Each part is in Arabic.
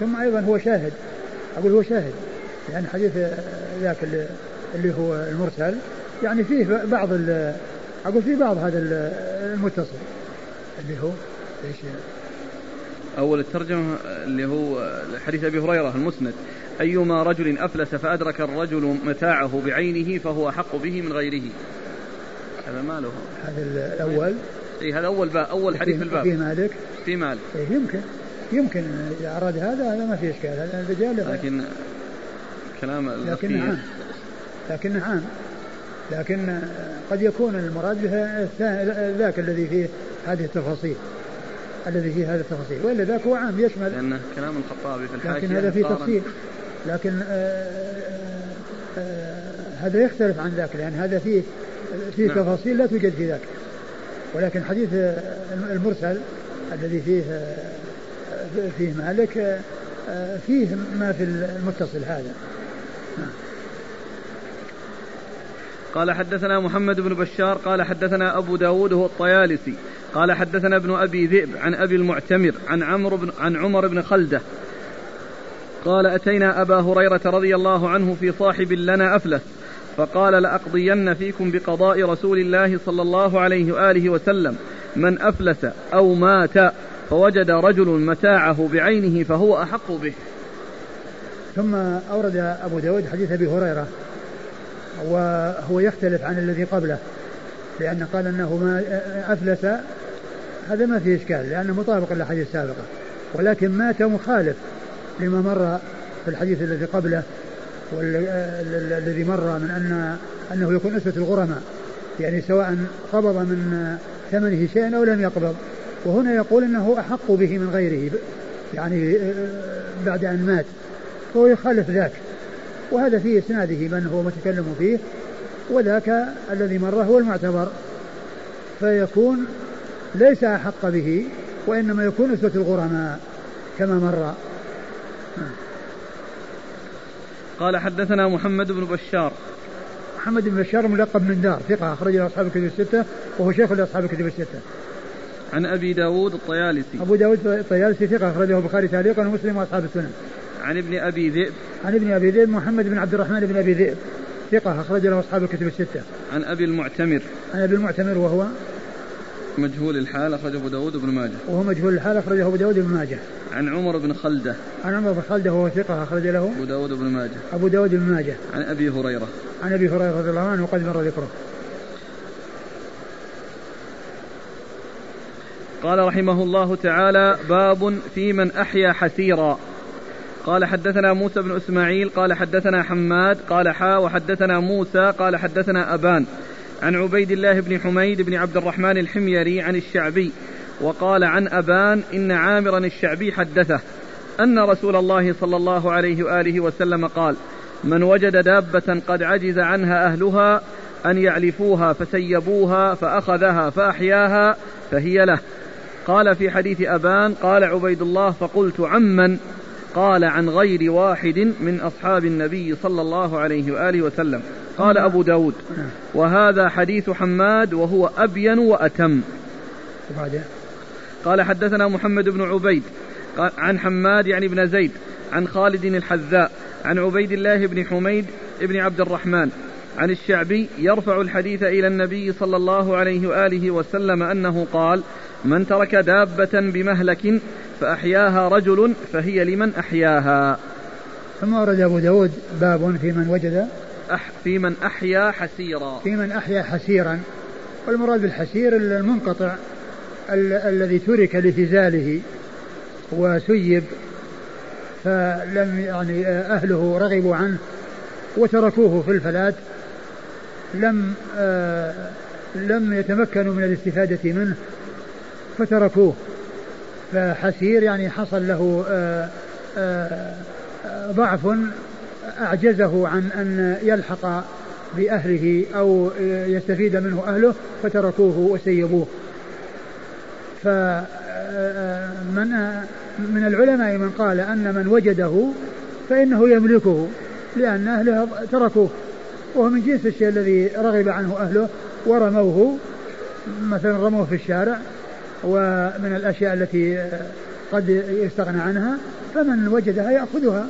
ثم أيضا هو شاهد. أقول هو شاهد يعني حديث ذاك اللي هو المرسل يعني فيه بعض أقول فيه بعض هذا المتصل. اللي هو إيش؟ أول الترجمة اللي هو حديث أبي هريرة المسند. أيما رجل أفلس فأدرك الرجل متاعه بعينه فهو أحق به من غيره. هذا ما له هذا الأول. اي هذا أول باب أول حديث في الباب. في مالك؟ في مالك. إيه يمكن. يمكن إذا أراد هذا هذا ما في إشكال. هذا الرجال لكن كلام لكن عام. لكن عام. لكن قد يكون المراد بها ذاك الذي فيه هذه التفاصيل. الذي فيه هذه التفاصيل. وإلا ذاك هو عام يشمل لأن كلام الخطابي في الحاشيه لكن هذا فيه تفصيل. لكن آآ آه، آآ آه، هذا يختلف عن ذاك لأن هذا فيه فيه نعم. تفاصيل لا توجد في ذاك. ولكن حديث المرسل الذي فيه فيه مالك فيه ما في المتصل هذا. قال حدثنا محمد بن بشار قال حدثنا أبو داود هو الطيالسي. قال حدثنا ابن أبي ذئب عن أبي المعتمر عن عمرو بن عن عمر بن خلدة. قال أتينا أبا هريرة رضي الله عنه في صاحب لنا أفلس فقال لأقضين فيكم بقضاء رسول الله صلى الله عليه وآله وسلم. من أفلس أو مات فوجد رجل متاعه بعينه فهو أحق به. ثم أورد أبو داود حديث أبي هريرة وهو يختلف عن الذي قبله لأن قال أنه ما أفلس هذا ما فيه إشكال لأنه مطابق للحديث السابقة ولكن مات مخالف لما مر في الحديث الذي قبله والذي مر من أن أنه يكون أسوة الغرماء يعني سواء قبض من ثمنه شيئا أو لم يقبض. وهنا يقول أنه أحق به من غيره يعني بعد أن مات فهو يخالف ذاك. وهذا في إسناده من هو متكلم فيه وذاك الذي مر هو المعتبر. فيكون ليس أحق به وإنما يكون أسوة الغرماء كما مر. قال حدثنا محمد بن بشار. محمد بن بشار ملقب من دار ثقة أخرج له أصحاب الكتب الستة وهو شيخ لأصحاب الكتب الستة. عن أبي داود الطيالسي. أبو داود الطيالسي ثقة أخرجه البخاري تعليقا ومسلم وأصحاب السنن. عن ابن أبي ذئب. عن ابن أبي ذئب محمد بن عبد الرحمن بن أبي ذئب. ثقة أخرج له أصحاب الكتب الستة. عن أبي المعتمر. عن أبي المعتمر وهو مجهول الحال أخرجه أبو داود بن ماجه. وهو مجهول الحال أخرجه أبو داود بن ماجه. عن عمر بن خلدة. عن عمر بن خلدة وهو ثقة أخرج له. أبو داود بن ماجه. أبو داود بن ماجه. عن أبي هريرة. عن أبي هريرة رضي الله عنه وقد مر ذكره. قال رحمه الله تعالى باب في من أحيا حسيرا قال حدثنا موسى بن إسماعيل قال حدثنا حماد قال حا وحدثنا موسى قال حدثنا أبان. عن عبيد الله بن حميد بن عبد الرحمن الحميري عن الشعبي وقال عن أبان إن عامرا الشعبي حدثه أن رسول الله صلى الله عليه وآله وسلم قال من وجد دابة قد عجز عنها أهلها أن يعلفوها فسيبوها فأخذها فأحياها فهي له قال في حديث أبان قال عبيد الله فقلت عمن قال عن غير واحد من أصحاب النبي صلى الله عليه وآله وسلم. قال أبو داود وهذا حديث حماد وهو أبين وأتم. قال حدثنا محمد بن عبيد عن حماد يعني بن زيد عن خالد الحذاء عن عبيد الله بن حميد بن عبد الرحمن عن الشعبي يرفع الحديث إلى النبي صلى الله عليه وآله وسلم أنه قال من ترك دابة بمهلك فأحياها رجل فهي لمن أحياها. ثم ورد أبو داود باب في من وجد أح في من أحيا حسيرا. في من أحيا حسيرا. والمراد بالحسير المنقطع ال- الذي ترك لتزاله وسيب فلم يعني أهله رغبوا عنه وتركوه في الفلاة لم آه لم يتمكنوا من الاستفادة منه. فتركوه. فحسير يعني حصل له آه آه ضعف أعجزه عن أن يلحق بأهله أو يستفيد منه أهله فتركوه وسيبوه. فمن من العلماء من قال أن من وجده فإنه يملكه لأن أهله تركوه. وهو من جنس الشيء الذي رغب عنه أهله ورموه مثلا رموه في الشارع ومن الأشياء التي قد يستغنى عنها فمن وجدها يأخذها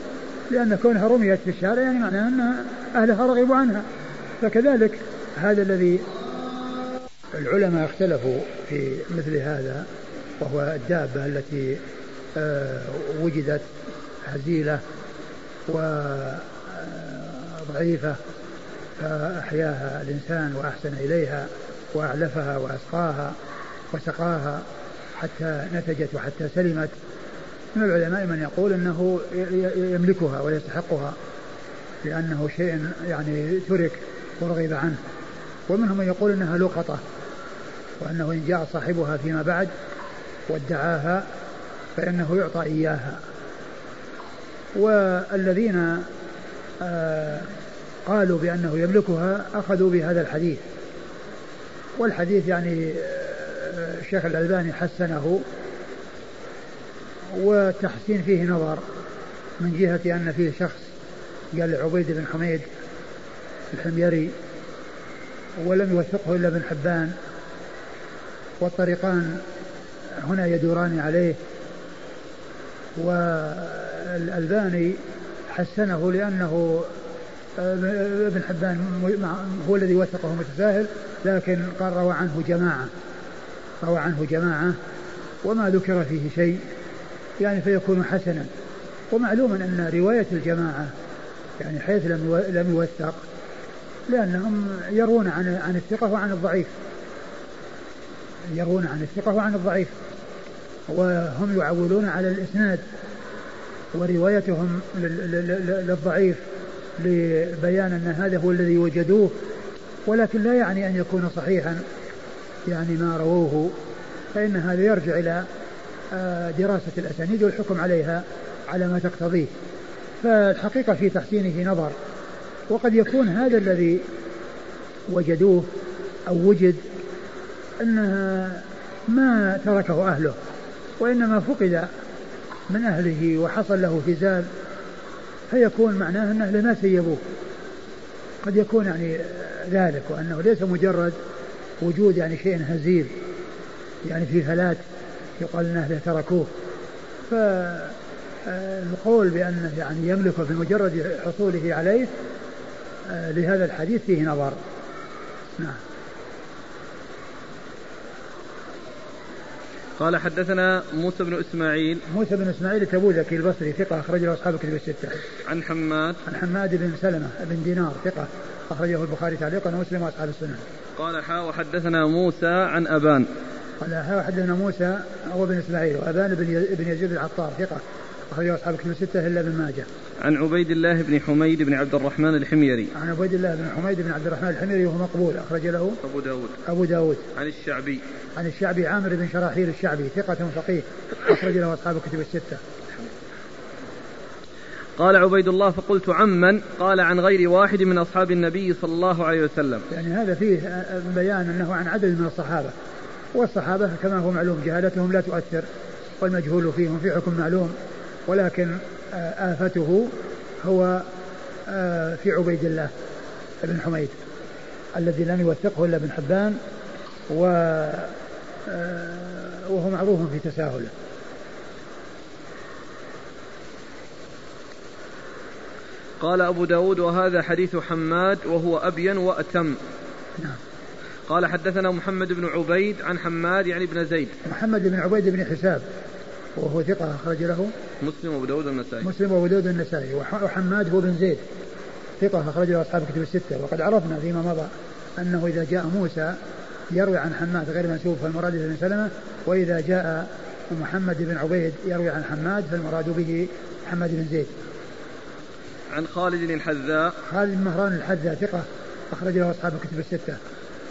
لأن كونها رميت في الشارع يعني معناه أن أهلها رغبوا عنها. فكذلك هذا الذي العلماء اختلفوا في مثل هذا وهو الدابة التي آه، وجدت هزيلة وضعيفة فأحياها الإنسان وأحسن إليها وأعلفها وأسقاها. وسقاها حتى نتجت وحتى سلمت. من العلماء من يقول إنه يملكها ويستحقها لأنه شيء يعني ترك ورغب عنه. ومنهم من يقول إنها لقطة وأنه إن جاء صاحبها فيما بعد وادعاها فإنه يعطى إياها. والذين آه قالوا بأنه يملكها أخذوا بهذا الحديث. والحديث يعني آه، الشيخ الألباني حسنه والتحسين فيه نظر من جهة أن فيه شخص قال لعبيد بن حميد الحميري ولم يوثقه إلا ابن حبان والطريقان هنا يدوران عليه والألباني حسنه لأنه ابن حبان هو الذي وثقه متساهل لكن روى عنه جماعة. روى عنه جماعة وما ذكر فيه شيء يعني فيكون حسنا. ومعلوم أن رواية الجماعة يعني حيث لم لم يوثق لأنهم يرون عن عن الثقة وعن الضعيف. يرون عن الثقة وعن الضعيف. وهم يعولون على الإسناد. وروايتهم للضعيف لبيان أن هذا هو الذي وجدوه ولكن لا يعني أن يكون صحيحا. يعني ما رووه فإن هذا يرجع إلى آه، دراسة الأسانيد والحكم عليها على ما تقتضيه. فالحقيقة في تحسينه نظر. وقد يكون هذا الذي وجدوه أو وجد أنها ما تركه أهله وإنما فقد من أهله وحصل له فزال فيكون معناه أن أهله ما سيبوه. قد يكون يعني ذلك وأنه ليس مجرد وجود يعني شيء هزيل يعني في فلات يقال ان اهله تركوه. فالقول بأنه يعني يملكه بمجرد حصوله عليه آه، لهذا الحديث فيه نظر. نعم. قال حدثنا موسى بن إسماعيل. موسى بن إسماعيل التبوذكي البصري ثقة أخرج له أصحاب الكتب الستة. عن حماد. عن حماد بن سلمة بن دينار ثقة. أخرجه البخاري تعليقا ومسلم وأصحاب السنن. قال حا وحدثنا موسى عن أبان قال حا وحدثنا موسى هو بن إسماعيل وأبان بن يزيد العطار ثقة أخرجه أصحاب الكتب الستة إلا ابن ماجه. عن عبيد الله بن حميد بن عبد الرحمن الحميري. عن عبيد الله بن حميد بن عبد الرحمن الحميري وهو مقبول أخرج له أبو داود أبو داود عن الشعبي. عن الشعبي عامر بن شراحيل الشعبي ثقة فقيه أخرج له أصحاب الكتب الستة. قال عبيد الله فقلت عمن قال عن غير واحد من أصحاب النبي صلى الله عليه وسلم. يعني هذا فيه بيان أنه عن عدد من الصحابة. والصحابة كما هو معلوم جهالتهم لا تؤثر والمجهول فيهم في حكم معلوم ولكن آه، آفته هو آه، في عبيد الله بن حميد الذي لم يوثقه إلا ابن حبان و آه، وهو معروف في تساهله. قال أبو داود وهذا حديث حماد وهو أبين وأتم. نعم. قال حدثنا محمد بن عبيد عن حماد يعني بن زيد. محمد بن عبيد بن حساب وهو ثقة أخرج له. مسلم وأبو داود النسائي مسلم وأبو داود النسائي وحماد هو بن زيد. ثقة أخرج له أصحاب الكتب الستة. وقد عرفنا فيما مضى أنه إذا جاء موسى يروي عن حماد غير منسوب فالمراد بن سلمة. وإذا جاء محمد بن عبيد يروي عن حماد فالمراد به محمد بن زيد. عن خالد الحذاء. خالد بن مهران الحذاء ثقة أخرج له أصحاب الكتب الستة.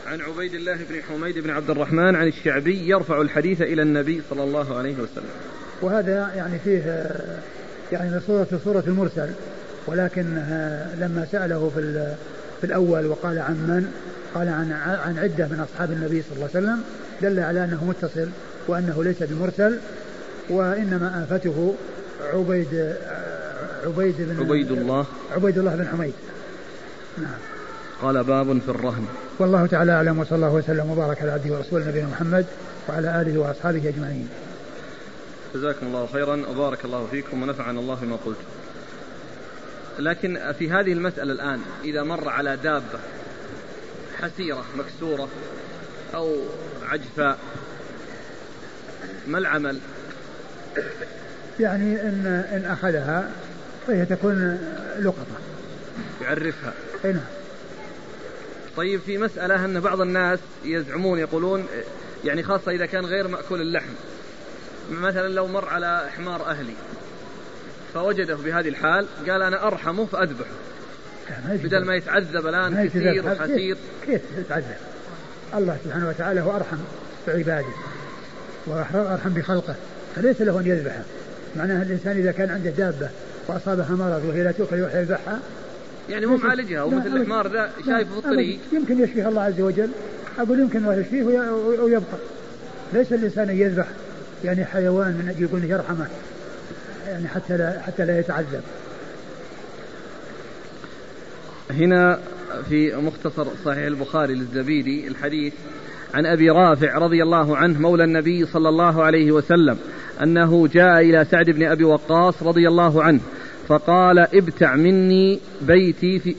عن عبيد الله بن حميد بن عبد الرحمن عن الشعبي يرفع الحديث إلى النبي صلى الله عليه وسلم. وهذا يعني فيه يعني صورة صورة المرسل ولكن لما سأله في في الأول وقال عن من؟ قال عن عن عدة من أصحاب النبي صلى الله عليه وسلم دل على أنه متصل وأنه ليس بمرسل وإنما آفته عبيد عبيد بن عبيد الله. عبيد الله بن حميد. نعم. قال باب في الرهن. والله تعالى أعلم وصلى الله وسلم وبارك على عبده ورسوله نبينا محمد وعلى آله وأصحابه أجمعين. جزاكم الله خيرا. وبارك الله فيكم ونفعنا الله بما قلت. لكن في هذه المسألة الآن إذا مر على دابة حسيرة مكسورة أو عجفاء ما العمل؟ يعني إن إن أخذها فهي تكون لقطة. يعرفها. نعم. طيب في مسألة أن بعض الناس يزعمون يقولون يعني خاصة إذا كان غير مأكول اللحم. مثلا لو مر على حمار أهلي فوجده بهذه الحال قال أنا أرحمه فأذبحه. بدل ما يتعذب الآن كثير وحسير. كيف يتعذب؟ الله سبحانه وتعالى هو أرحم بعباده وأرحم بخلقه فليس له أن يذبحه. معناها الإنسان إذا كان عنده دابة وأصابها مرض وهي لا تؤكل يروح يذبحها. يعني مو معالجها ومثل الحمار ذا شايفه في الطريق. يمكن يشفيه الله عز وجل. أقول يمكن الله يشفيه ويبقى. ليس الإنسان يذبح يعني حيوان من أجل يقول يرحمه يعني حتى لا حتى لا يتعذب. هنا في مختصر صحيح البخاري للزبيدي الحديث عن أبي رافع رضي الله عنه مولى النبي صلى الله عليه وسلم. أنه جاء إلى سعد بن أبي وقاص رضي الله عنه فقال ابتع مني بيتي في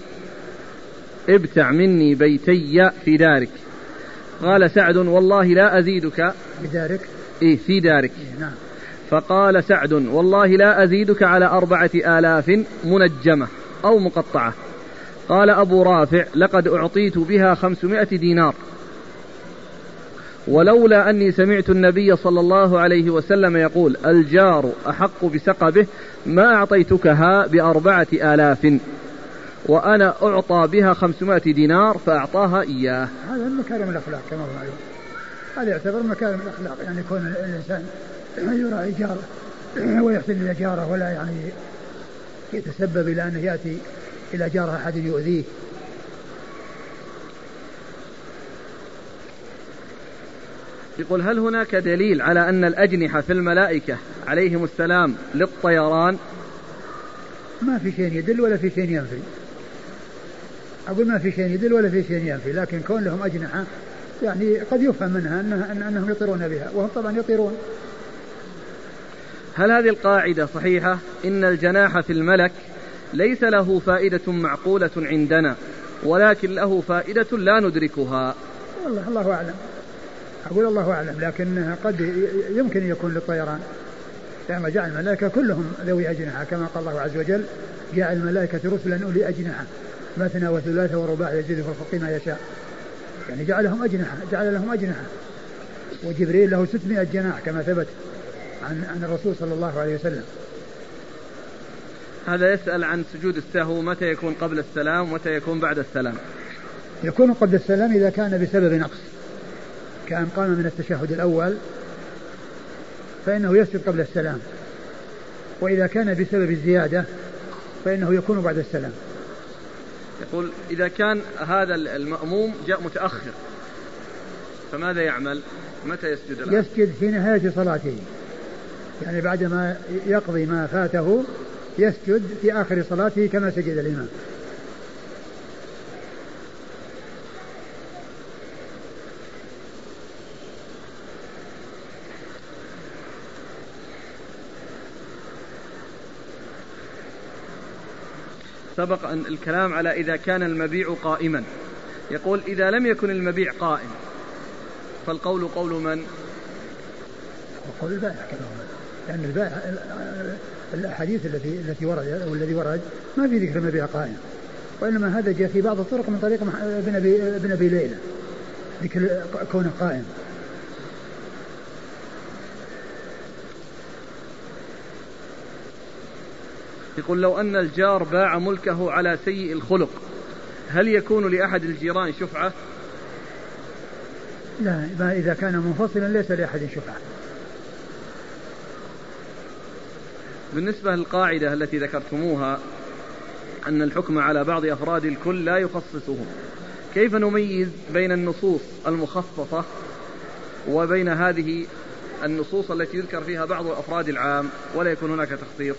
ابتع مني بيتي في دارك. قال سعد والله لا أزيدك. في دارك؟ إيه في دارك. إيه نعم. فقال سعد والله لا أزيدك على أربعة آلاف منجمة أو مقطعة. قال أبو رافع لقد أعطيت بها خمسمائة دينار. ولولا أني سمعت النبي صلى الله عليه وسلم يقول الجار أحق بسقبه ما أعطيتكها بأربعة آلاف وأنا أعطى بها خمسمائة دينار فأعطاها إياه. هذا من مكارم الأخلاق كما هو معلوم. هذا يعتبر مكارم الأخلاق يعني يكون الإنسان يراعي جاره ويحسن إلى جاره ولا يعني يتسبب إلى أنه يأتي إلى جاره أحد يؤذيه. يقول هل هناك دليل على أن الأجنحة في الملائكة عليهم السلام للطيران؟ ما في شيء يدل ولا في شيء ينفي. أقول ما في شيء يدل ولا في شيء ينفي لكن كون لهم أجنحة يعني قد يفهم منها أنها أنهم يطيرون بها وهم طبعا يطيرون. هل هذه القاعدة صحيحة؟ إن الجناح في الملك ليس له فائدة معقولة عندنا ولكن له فائدة لا ندركها. والله الله أعلم. أقول الله أعلم لكن قد يمكن يكون للطيران. لأن جعل الملائكة كلهم ذوي أجنحة كما قال الله عز وجل جعل الملائكة رسلا أولي أجنحة مثنى وثلاثة ورباع يزيد في الخلق ما يشاء. يعني جعلهم أجنحة جعل لهم أجنحة. وجبريل له 600 جناح كما ثبت عن عن الرسول صلى الله عليه وسلم. هذا يسأل عن سجود السهو متى يكون قبل السلام ومتى يكون بعد السلام؟ يكون قبل السلام إذا كان بسبب نقص. كأن قام من التشهد الأول فإنه يسجد قبل السلام. وإذا كان بسبب الزيادة فإنه يكون بعد السلام. يقول إذا كان هذا المأموم جاء متأخر فماذا يعمل؟ متى يسجد الآن؟ يسجد في نهاية صلاته. يعني بعدما يقضي ما فاته يسجد في آخر صلاته كما سجد الإمام. سبق أن الكلام على إذا كان المبيع قائما. يقول إذا لم يكن المبيع قائم فالقول قول من؟ قول البائع كما لأن البائع الأحاديث التي التي ورد أو الذي ورد ما في ذكر المبيع قائم. وإنما هذا جاء في بعض الطرق من طريق ابن أبي ابن أبي ليلى ذكر كونه قائم. يقول لو أن الجار باع ملكه على سيء الخلق هل يكون لأحد الجيران شفعة؟ لا ما إذا كان منفصلا ليس لأحد شفعة بالنسبة للقاعدة التي ذكرتموها أن الحكم على بعض أفراد الكل لا يخصصهم كيف نميز بين النصوص المخصصة وبين هذه النصوص التي يذكر فيها بعض أفراد العام ولا يكون هناك تخصيص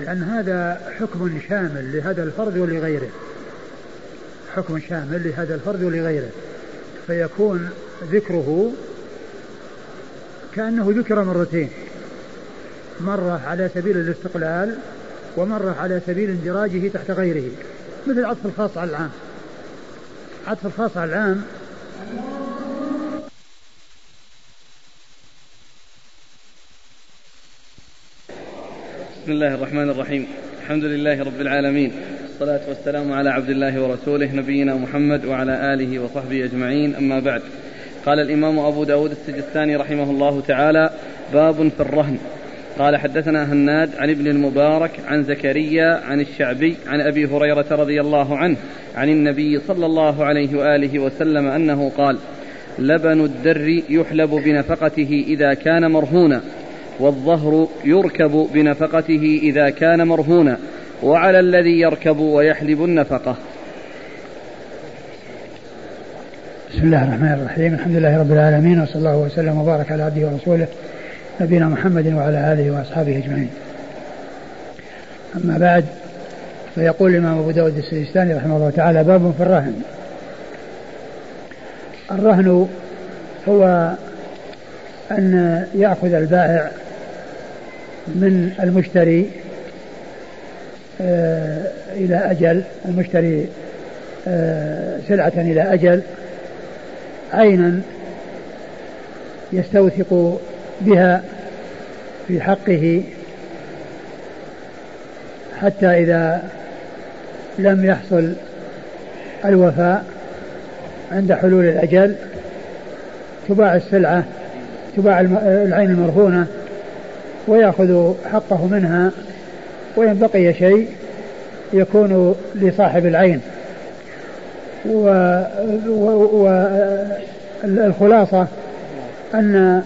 لأن هذا حكم شامل لهذا الفرد ولغيره. حكم شامل لهذا الفرد ولغيره. فيكون ذكره كأنه ذكر مرتين. مرة على سبيل الاستقلال ومرة على سبيل اندراجه تحت غيره. مثل عطف الخاص على العام. عطف الخاص على العام بسم الله الرحمن الرحيم. الحمد لله رب العالمين. والصلاة والسلام على عبد الله ورسوله نبينا محمد وعلى آله وصحبه أجمعين. أما بعد قال الإمام أبو داود السجستاني رحمه الله تعالى باب في الرهن. قال حدثنا هناد عن ابن المبارك عن زكريا عن الشعبي عن أبي هريرة رضي الله عنه عن النبي صلى الله عليه وآله وسلم أنه قال: لبن الدر يحلب بنفقته إذا كان مرهونا. والظهر يركب بنفقته إذا كان مرهونا وعلى الذي يركب ويحلب النفقة. بسم الله الرحمن الرحيم. الحمد لله رب العالمين وصلى الله وسلم وبارك على عبده ورسوله نبينا محمد وعلى آله وأصحابه أجمعين. أما بعد فيقول الإمام أبو داود السجستاني رحمه الله تعالى باب في الرهن. الرهن هو أن يأخذ البائع من المشتري آه، إلى أجل المشتري آه، سلعة إلى أجل عينا يستوثق بها في حقه حتى إذا لم يحصل الوفاء عند حلول الأجل تباع السلعة تباع العين المرهونة ويأخذ حقه منها وإن بقي شيء يكون لصاحب العين. والخلاصة و... أن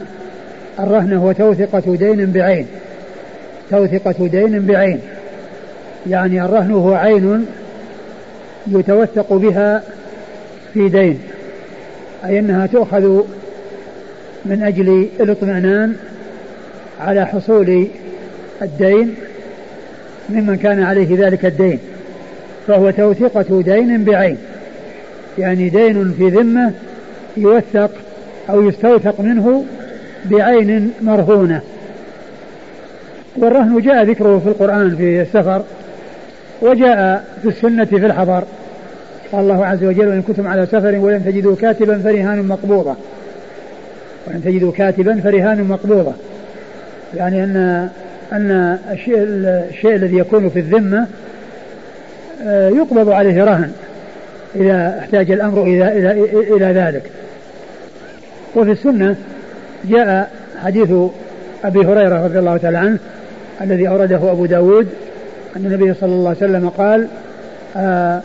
الرهن هو توثقة دين بعين. توثقة دين بعين. يعني الرهن هو عين يتوثق بها في دين. أي أنها تؤخذ من أجل الاطمئنان على حصول الدين ممن كان عليه ذلك الدين فهو توثقة دين بعين يعني دين في ذمة يوثق أو يستوثق منه بعين مرهونة. والرهن جاء ذكره في القرآن في السفر وجاء في السنة في الحضر. قال الله عز وجل وإن كنتم على سفر ولم تجدوا كاتبا فرهان مقبوضة. ولم تجدوا كاتبا فرهان مقبوضة. يعني أن أن الشيء, الشيء الذي يكون في الذمة آه، يقبض عليه رهن إذا احتاج الأمر إلى إلى إلى ذلك. وفي السنة جاء حديث أبي هريرة رضي الله تعالى عنه الذي أورده أبو داود أن النبي صلى الله عليه وسلم قال آه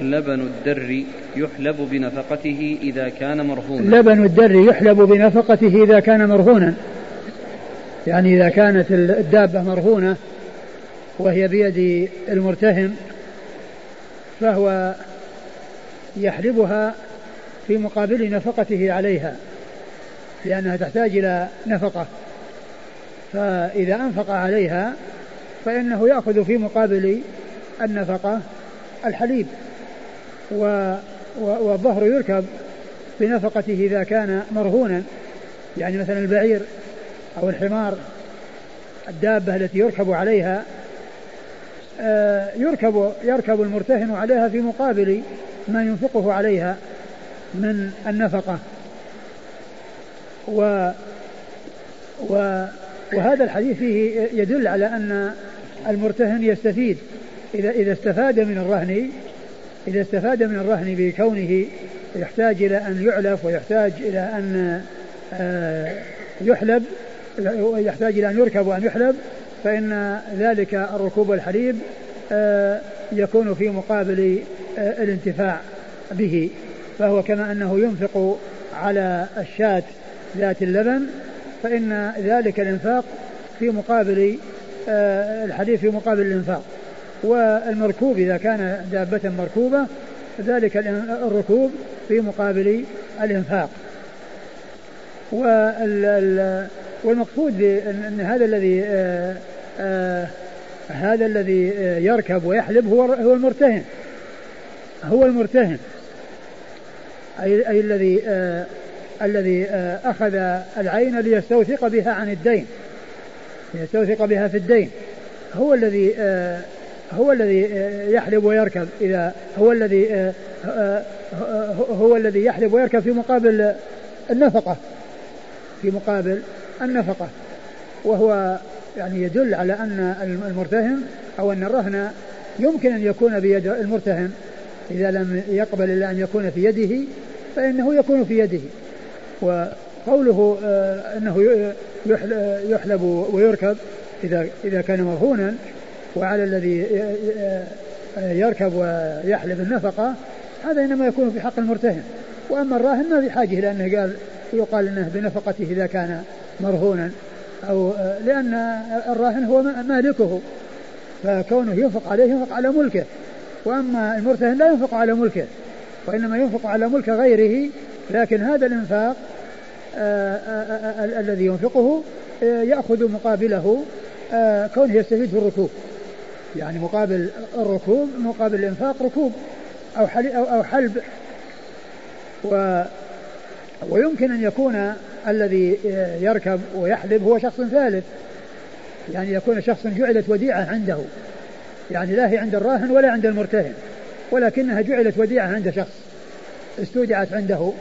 لبن الدر يحلب بنفقته إذا كان مرهونا. لبن الدر يحلب بنفقته إذا كان مرهونا. يعني إذا كانت الدابة مرهونة وهي بيد المرتهن فهو يحلبها في مقابل نفقته عليها لأنها تحتاج إلى نفقة. فإذا أنفق عليها فإنه يأخذ في مقابل النفقة الحليب و والظهر يركب بنفقته إذا كان مرهونا. يعني مثلا البعير أو الحمار الدابة التي يركب عليها آه، يركب يركب المرتهن عليها في مقابل ما ينفقه عليها من النفقة. و, و وهذا الحديث فيه يدل على أن المرتهن يستفيد. إذا إذا استفاد من الرهن إذا استفاد من الرهن بكونه يحتاج إلى أن يعلف ويحتاج إلى أن آه، يحلب ويحتاج إلى أن يركب وأن يحلب فإن ذلك الركوب والحليب آه، يكون في مقابل آه، الانتفاع به. فهو كما أنه ينفق على الشاة ذات اللبن فإن ذلك الإنفاق في مقابل آه، الحديث في مقابل الإنفاق. والمركوب إذا كان دابة مركوبة ذلك الركوب في مقابل الإنفاق. والمقصود أن هذا الذي آه، آه، هذا الذي يركب ويحلب هو هو المرتهن. هو المرتهن. أي, أي الذي الذي آه، أخذ العين ليستوثق بها عن الدين. ليستوثق بها في الدين. هو الذي آه، هو الذي آه، يحلب ويركب إذا هو الذي هو الذي يحلب ويركب في مقابل النفقة. في مقابل النفقة وهو يعني يدل على أن المرتهن أو أن الرهن يمكن أن يكون بيد المرتهن. إذا لم يقبل إلا أن يكون في يده فإنه يكون في يده. وقوله آه، أنه يحلب ويركب إذا إذا كان مرهونا وعلى الذي يركب ويحلب النفقة هذا إنما يكون في حق المرتهن. وأما الراهن ما في حاجة لأنه قال يقال أنه بنفقته إذا كان مرهونا أو آه، لأن الراهن هو مالكه فكونه ينفق عليه ينفق على ملكه. وأما المرتهن لا ينفق على ملكه وإنما ينفق على ملك غيره لكن هذا الإنفاق آه، آه، الذي ينفقه يأخذ مقابله كونه يستفيد في الركوب. يعني مقابل الركوب مقابل الإنفاق ركوب أو أو حلب. و ويمكن أن يكون الذي يركب ويحلب هو شخص ثالث. يعني يكون شخص جعلت وديعة عنده. يعني لا هي عند الراهن ولا عند المرتهن ولكنها جعلت وديعة عند شخص استودعت عنده.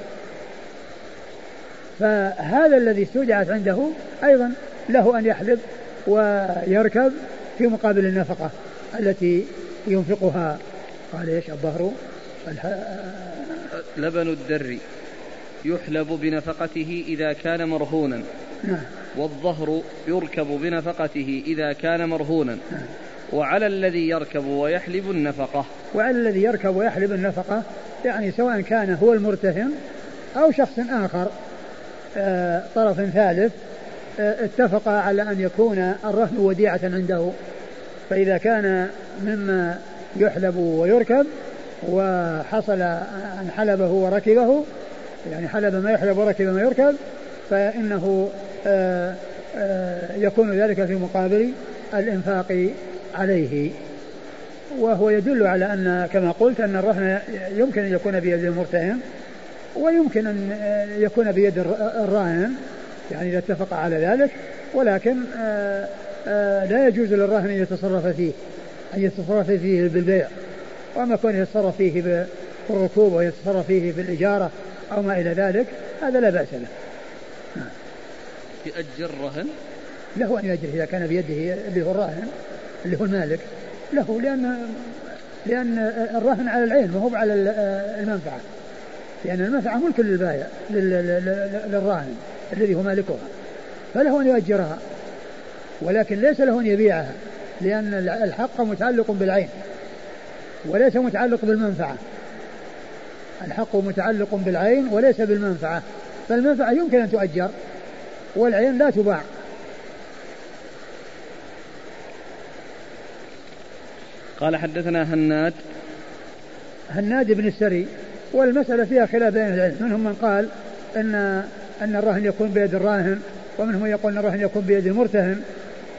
فهذا الذي استودعت عنده أيضا له أن يحلب ويركب في مقابل النفقة التي ينفقها. قال إيش الظهر؟ لبن الدر. يحلب بنفقته إذا كان مرهونا. نعم. والظهر يركب بنفقته إذا كان مرهونا. نعم. وعلى الذي يركب ويحلب النفقة. وعلى الذي يركب ويحلب النفقة يعني سواء كان هو المرتهن أو شخص آخر آه طرف ثالث آه اتفق على أن يكون الرهن وديعة عنده. فإذا كان مما يحلب ويركب وحصل أن حلبه وركبه يعني حلب ما يحلب وركب ما يركب فإنه آه، آه، يكون ذلك في مقابل الإنفاق عليه. وهو يدل على أن كما قلت أن الرهن يمكن أن يكون بيد المرتهن ويمكن أن يكون بيد الراهن يعني إذا اتفق على ذلك. ولكن آه، لا يجوز للراهن أن يتصرف فيه أن يتصرف فيه بالبيع. وأما كونه يتصرف فيه بالركوب ويتصرف فيه في الإجارة أو ما إلى ذلك هذا لا بأس له. يأجر رهن له أن يأجر إذا كان بيده اللي هو الراهن اللي هو المالك له لأن لأن الرهن على العين ما هو على المنفعة. لأن المنفعة ملك للبايع للراهن الذي هو مالكها. فله أن يؤجرها ولكن ليس له أن يبيعها لأن الحق متعلق بالعين وليس متعلق بالمنفعة. الحق متعلق بالعين وليس بالمنفعة. فالمنفعة يمكن أن تؤجر والعين لا تباع. قال حدثنا هناد. هناد بن السري والمسألة فيها خلاف بين العلم. منهم من قال أن أن الرهن يكون بيد الراهن ومنهم من يقول أن الرهن يكون بيد المرتهن.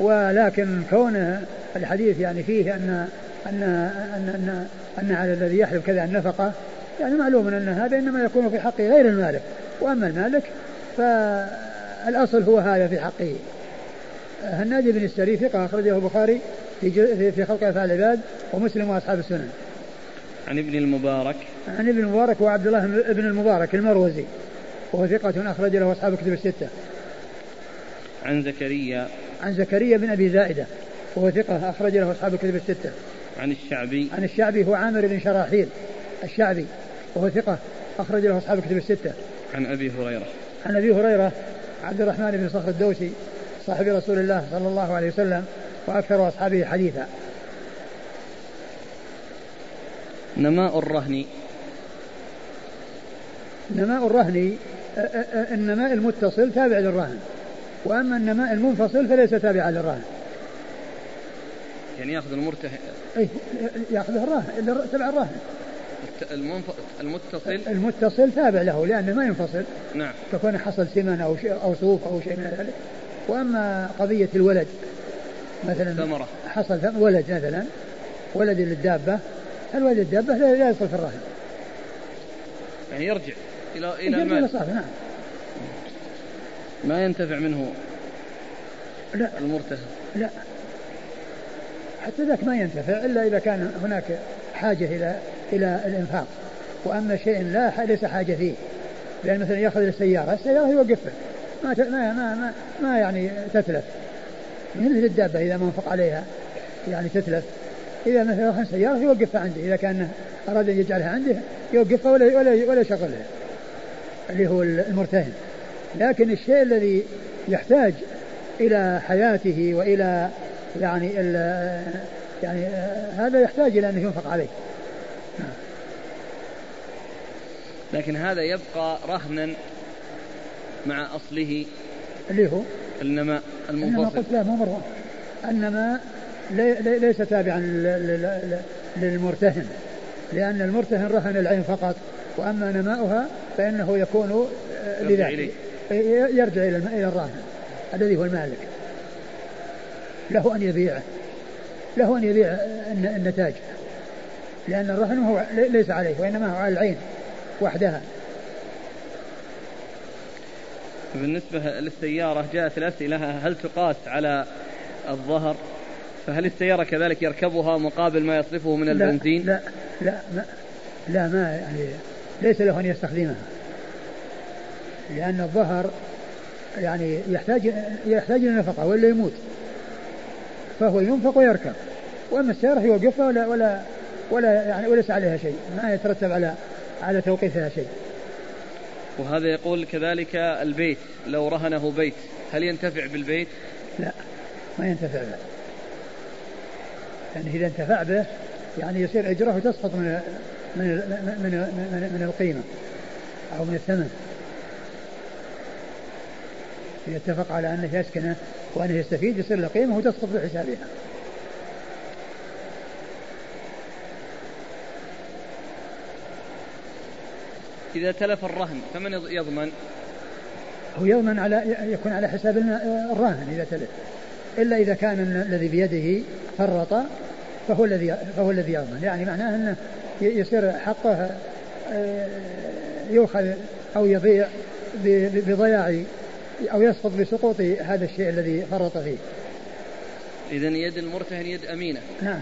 ولكن كونه الحديث يعني فيه أن أن أن أن, أن على الذي يحلف كذا النفقة يعني معلوم أن هذا إنما يكون في حق غير المالك. وأما المالك فالأصل هو هذا في حقه. هنادي بن السري ثقة أخرجه البخاري في في خلق أفعال العباد ومسلم وأصحاب السنن. عن ابن المبارك. عن ابن المبارك وعبد الله بن المبارك المروزي. وهو ثقة أخرج له أصحاب الكتب الستة. عن زكريا. عن زكريا بن أبي زائدة. وهو ثقة أخرج له أصحاب الكتب الستة. عن الشعبي. عن الشعبي هو عامر بن شراحيل. الشعبي. وهو ثقة أخرج له أصحاب الكتب الستة. عن أبي هريرة. عن أبي هريرة عبد الرحمن بن صخر الدوسي صاحب رسول الله صلى الله عليه وسلم وأكثر أصحابه حديثا. نماء الرهن نماء الرهن النماء المتصل تابع للرهن وأما النماء المنفصل فليس تابعا للرهن يعني يأخذ المرتهن اي ياخذ الراهن تبع الراهن المتصل؟ المتصل تابع له لأنه ما ينفصل. نعم. تكون حصل سمن أو شيء أو صوف أو شيء من ذلك. وأما قضية الولد مثلا ثمرة. حصل ولد مثلا ولد للدابة. الولد الدابة لا يصل في الرهن يعني يرجع إلى إلى المال. نعم. ما ينتفع منه لا. المرتهن؟ لا. حتى ذاك ما ينتفع إلا إذا كان هناك حاجة إلى إلى الإنفاق. وأما شيء لا ليس حاجة فيه. لأن مثلا يأخذ السيارة السيارة يوقفها. ما ما ما ما, يعني تتلف. مثل الدابة إذا ما انفق عليها يعني تتلف. إذا مثلا أخذ سيارة يوقفها عنده. إذا كان أراد أن يجعلها عنده يوقفها ولا ولا ولا يشغلها اللي هو المرتهن. لكن الشيء الذي يحتاج إلى حياته وإلى يعني يعني هذا يحتاج إلى أن ينفق عليه. لكن هذا يبقى رهنا مع أصله. اللي هو؟ النماء المنفصل. إنما قلت لا مو مرة النماء لي ليس تابعا للمرتهن. لأن المرتهن رهن العين فقط وأما نماؤها فإنه يكون لذلك يرجع إلى الراهن. الذي هو المالك. له أن يبيعه. له أن يبيع النتاج. لأن الرهن هو ليس عليه وإنما هو على العين وحدها. بالنسبة للسيارة جاءت الأسئلة هل تقاس على الظهر؟ فهل السيارة كذلك يركبها مقابل ما يصرفه من البنزين؟ لا لا ما لا ما يعني ليس له أن يستخدمها. لأن الظهر يعني يحتاج يحتاج إلى نفقة ولا يموت. فهو ينفق ويركب. وأما السيارة يوقفها ولا ولا ولا يعني وليس عليها شيء ما يترتب على على توقيفها شيء. وهذا يقول كذلك البيت لو رهنه بيت هل ينتفع بالبيت؟ لا ما ينتفع به. يعني إذا انتفع به يعني يصير أجره تسقط من من من من, من القيمة أو من الثمن. يتفق على أنه يسكنه وأنه يستفيد يصير له قيمة وتسقط في حسابها إذا تلف الرهن فمن يضمن؟ هو يضمن على يكون على حساب الراهن إذا تلف. إلا إذا كان الذي بيده فرط فهو الذي فهو الذي يضمن. يعني معناه أنه يصير حقه آه، يؤخذ أو يضيع بضياع أو يسقط بسقوط هذا الشيء الذي فرط فيه. إذا يد المرتهن يد أمينة. نعم.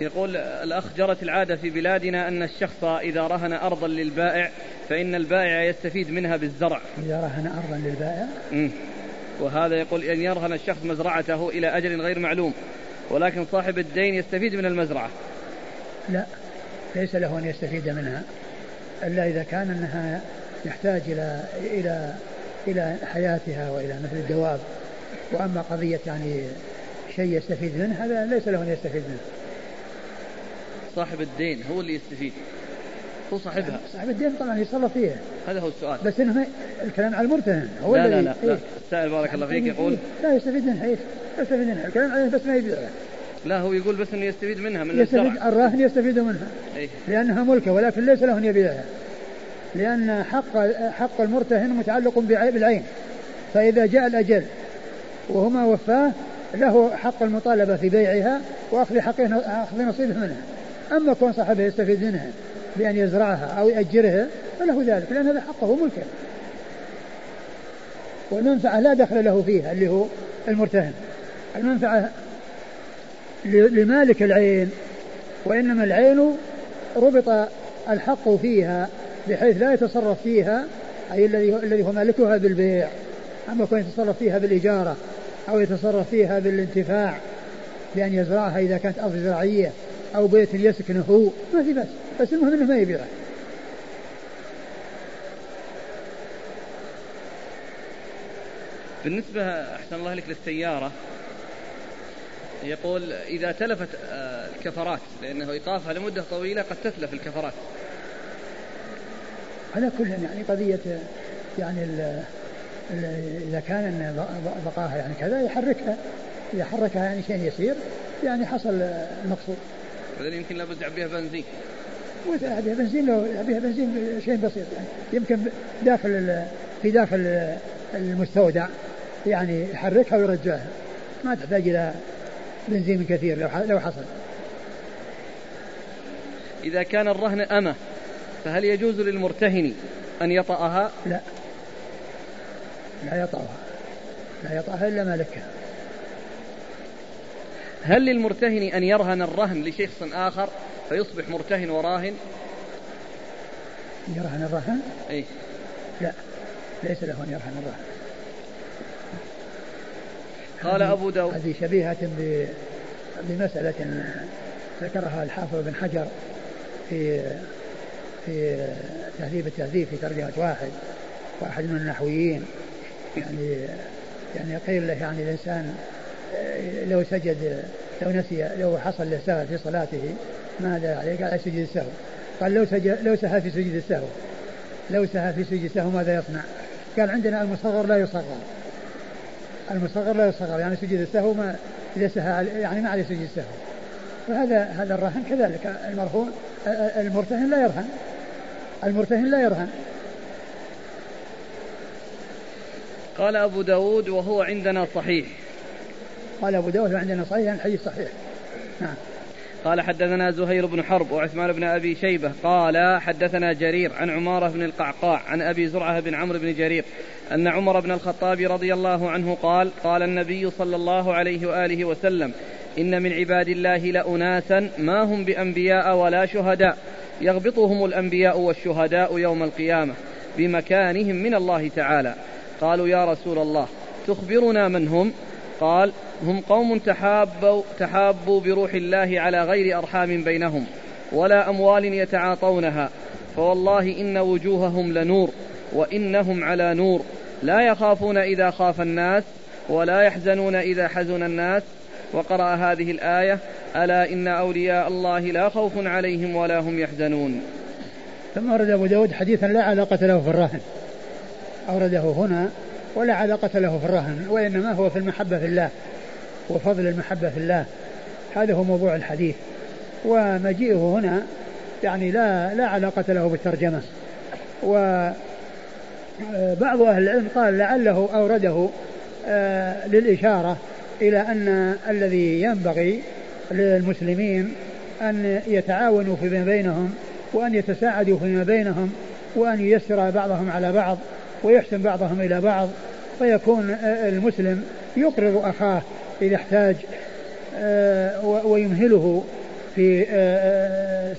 يقول الأخ جرت العادة في بلادنا أن الشخص إذا رهن أرضا للبائع فإن البائع يستفيد منها بالزرع. إذا رهن أرضا للبائع؟ مم. وهذا يقول أن يرهن الشخص مزرعته إلى أجل غير معلوم ولكن صاحب الدين يستفيد من المزرعة. لا ليس له أن يستفيد منها إلا إذا كان أنها يحتاج إلى إلى إلى حياتها وإلى مثل الدواب. وأما قضية يعني شيء يستفيد منه هذا ليس له أن يستفيد منه. صاحب الدين هو اللي يستفيد. هو صاحبها. صاحب الدين طبعا يتصرف فيها. هذا هو السؤال. بس إنه الكلام على المرتهن. هو لا لا لا, لا. إيه؟ السائل بارك الله فيك يقول لا يستفيد منها إيش؟ يستفيد منها. الكلام عليه بس ما يبيعها. لا هو يقول بس إنه يستفيد منها من يستفيد الزرع. الراهن يستفيد منها. إيه؟ لأنها ملكة ولكن ليس له أن يبيعها. لأن حق حق المرتهن متعلق بالعين. فإذا جاء الأجل وهما وفاه له حق المطالبة في بيعها وأخذ حقه أخذ نصيبه منها. أما كون صاحبها يستفيد منها بأن يزرعها أو يأجرها فله ذلك لأن هذا حقه وملكه. والمنفعه لا دخل له فيها اللي هو المرتهن. المنفعه لمالك العين وإنما العين ربط الحق فيها بحيث لا يتصرف فيها أي الذي الذي هو مالكها بالبيع. أما يكون يتصرف فيها بالإجارة أو يتصرف فيها بالانتفاع بأن يزرعها إذا كانت أرض زراعية. أو بيت يسكنه هو ما في بس بس المهم أنه ما يبيعه بالنسبة أحسن الله لك للسيارة يقول إذا تلفت آه، الكفرات لأنه إيقافها لمدة طويلة قد تتلف الكفرات. على كل يعني قضية يعني ال ال إذا كان بقاها يعني كذا يحركها إذا حركها يعني شيء يسير يعني حصل المقصود هذا يمكن لابد يعبيها بنزين. ويعبيها بنزين لو يعبيها بنزين شيء بسيط يعني. يمكن داخل في داخل المستودع يعني يحركها ويرجعها. ما تحتاج إلى بنزين كثير لو لو حصل. إذا كان الرهن أمة فهل يجوز للمرتهن أن يطأها؟ لا. لا يطأها. لا يطأها إلا مالكها. هل للمرتهن أن يرهن الرهن لشخص آخر فيصبح مرتهن وراهن؟ يرهن الرهن؟ أي. لا. ليس له أن يرهن الرهن. قال أبو داود. هذه شبيهة بمسألة ذكرها الحافظ بن حجر في في تهذيب التهذيب في ترجمة واحد واحد من النحويين. يعني يعني قيل له يعني الإنسان لو سجد لو نسي لو حصل له سهى في صلاته ماذا عليه؟ قال سجد السهو. قال لو سجد لو سهى في سجد السهو. لو سهى في سجد السهو ماذا يصنع؟ قال عندنا المصغر لا يصغر. المصغر لا يصغر يعني سجد السهو ما إذا سهى يعني ما عليه سجد السهو. وهذا هذا الرهن كذلك. المرهون المرتهن لا يرهن. المرتهن لا يرهن. قال أبو داود وهو عندنا صحيح. قال أبو داود عندنا صحيح الحديث صحيح. نعم. قال حدثنا زهير بن حرب وعثمان بن أبي شيبة. قال حدثنا جرير عن عمارة بن القعقاع عن أبي زرعة بن عمرو بن جرير أن عمر بن الخطاب رضي الله عنه قال قال النبي صلى الله عليه وآله وسلم إن من عباد الله لاناسا ما هم بأنبياء ولا شهداء يغبطهم الأنبياء والشهداء يوم القيامة بمكانهم من الله تعالى. قالوا يا رسول الله تخبرنا من هم؟ قال هم قوم تحابوا, تحابوا بروح الله على غير أرحام بينهم ولا أموال يتعاطونها فوالله إن وجوههم لنور وإنهم على نور لا يخافون إذا خاف الناس ولا يحزنون إذا حزن الناس وقرأ هذه الآية ألا إن أولياء الله لا خوف عليهم ولا هم يحزنون. ثم ورد أبو داود حديثا لا علاقة له في الرهن. أورده هنا ولا علاقة له في الرهن وإنما هو في المحبة في الله وفضل المحبة في الله. هذا هو موضوع الحديث. ومجيئه هنا يعني لا لا علاقة له بالترجمة. وبعض أهل العلم قال لعله أورده آه، للإشارة إلى أن الذي ينبغي للمسلمين أن يتعاونوا فيما بينهم وأن يتساعدوا فيما بينهم وأن ييسر بعضهم على بعض. ويحسن بعضهم إلى بعض فيكون المسلم يقرض أخاه إذا احتاج آه، ويمهله في آه،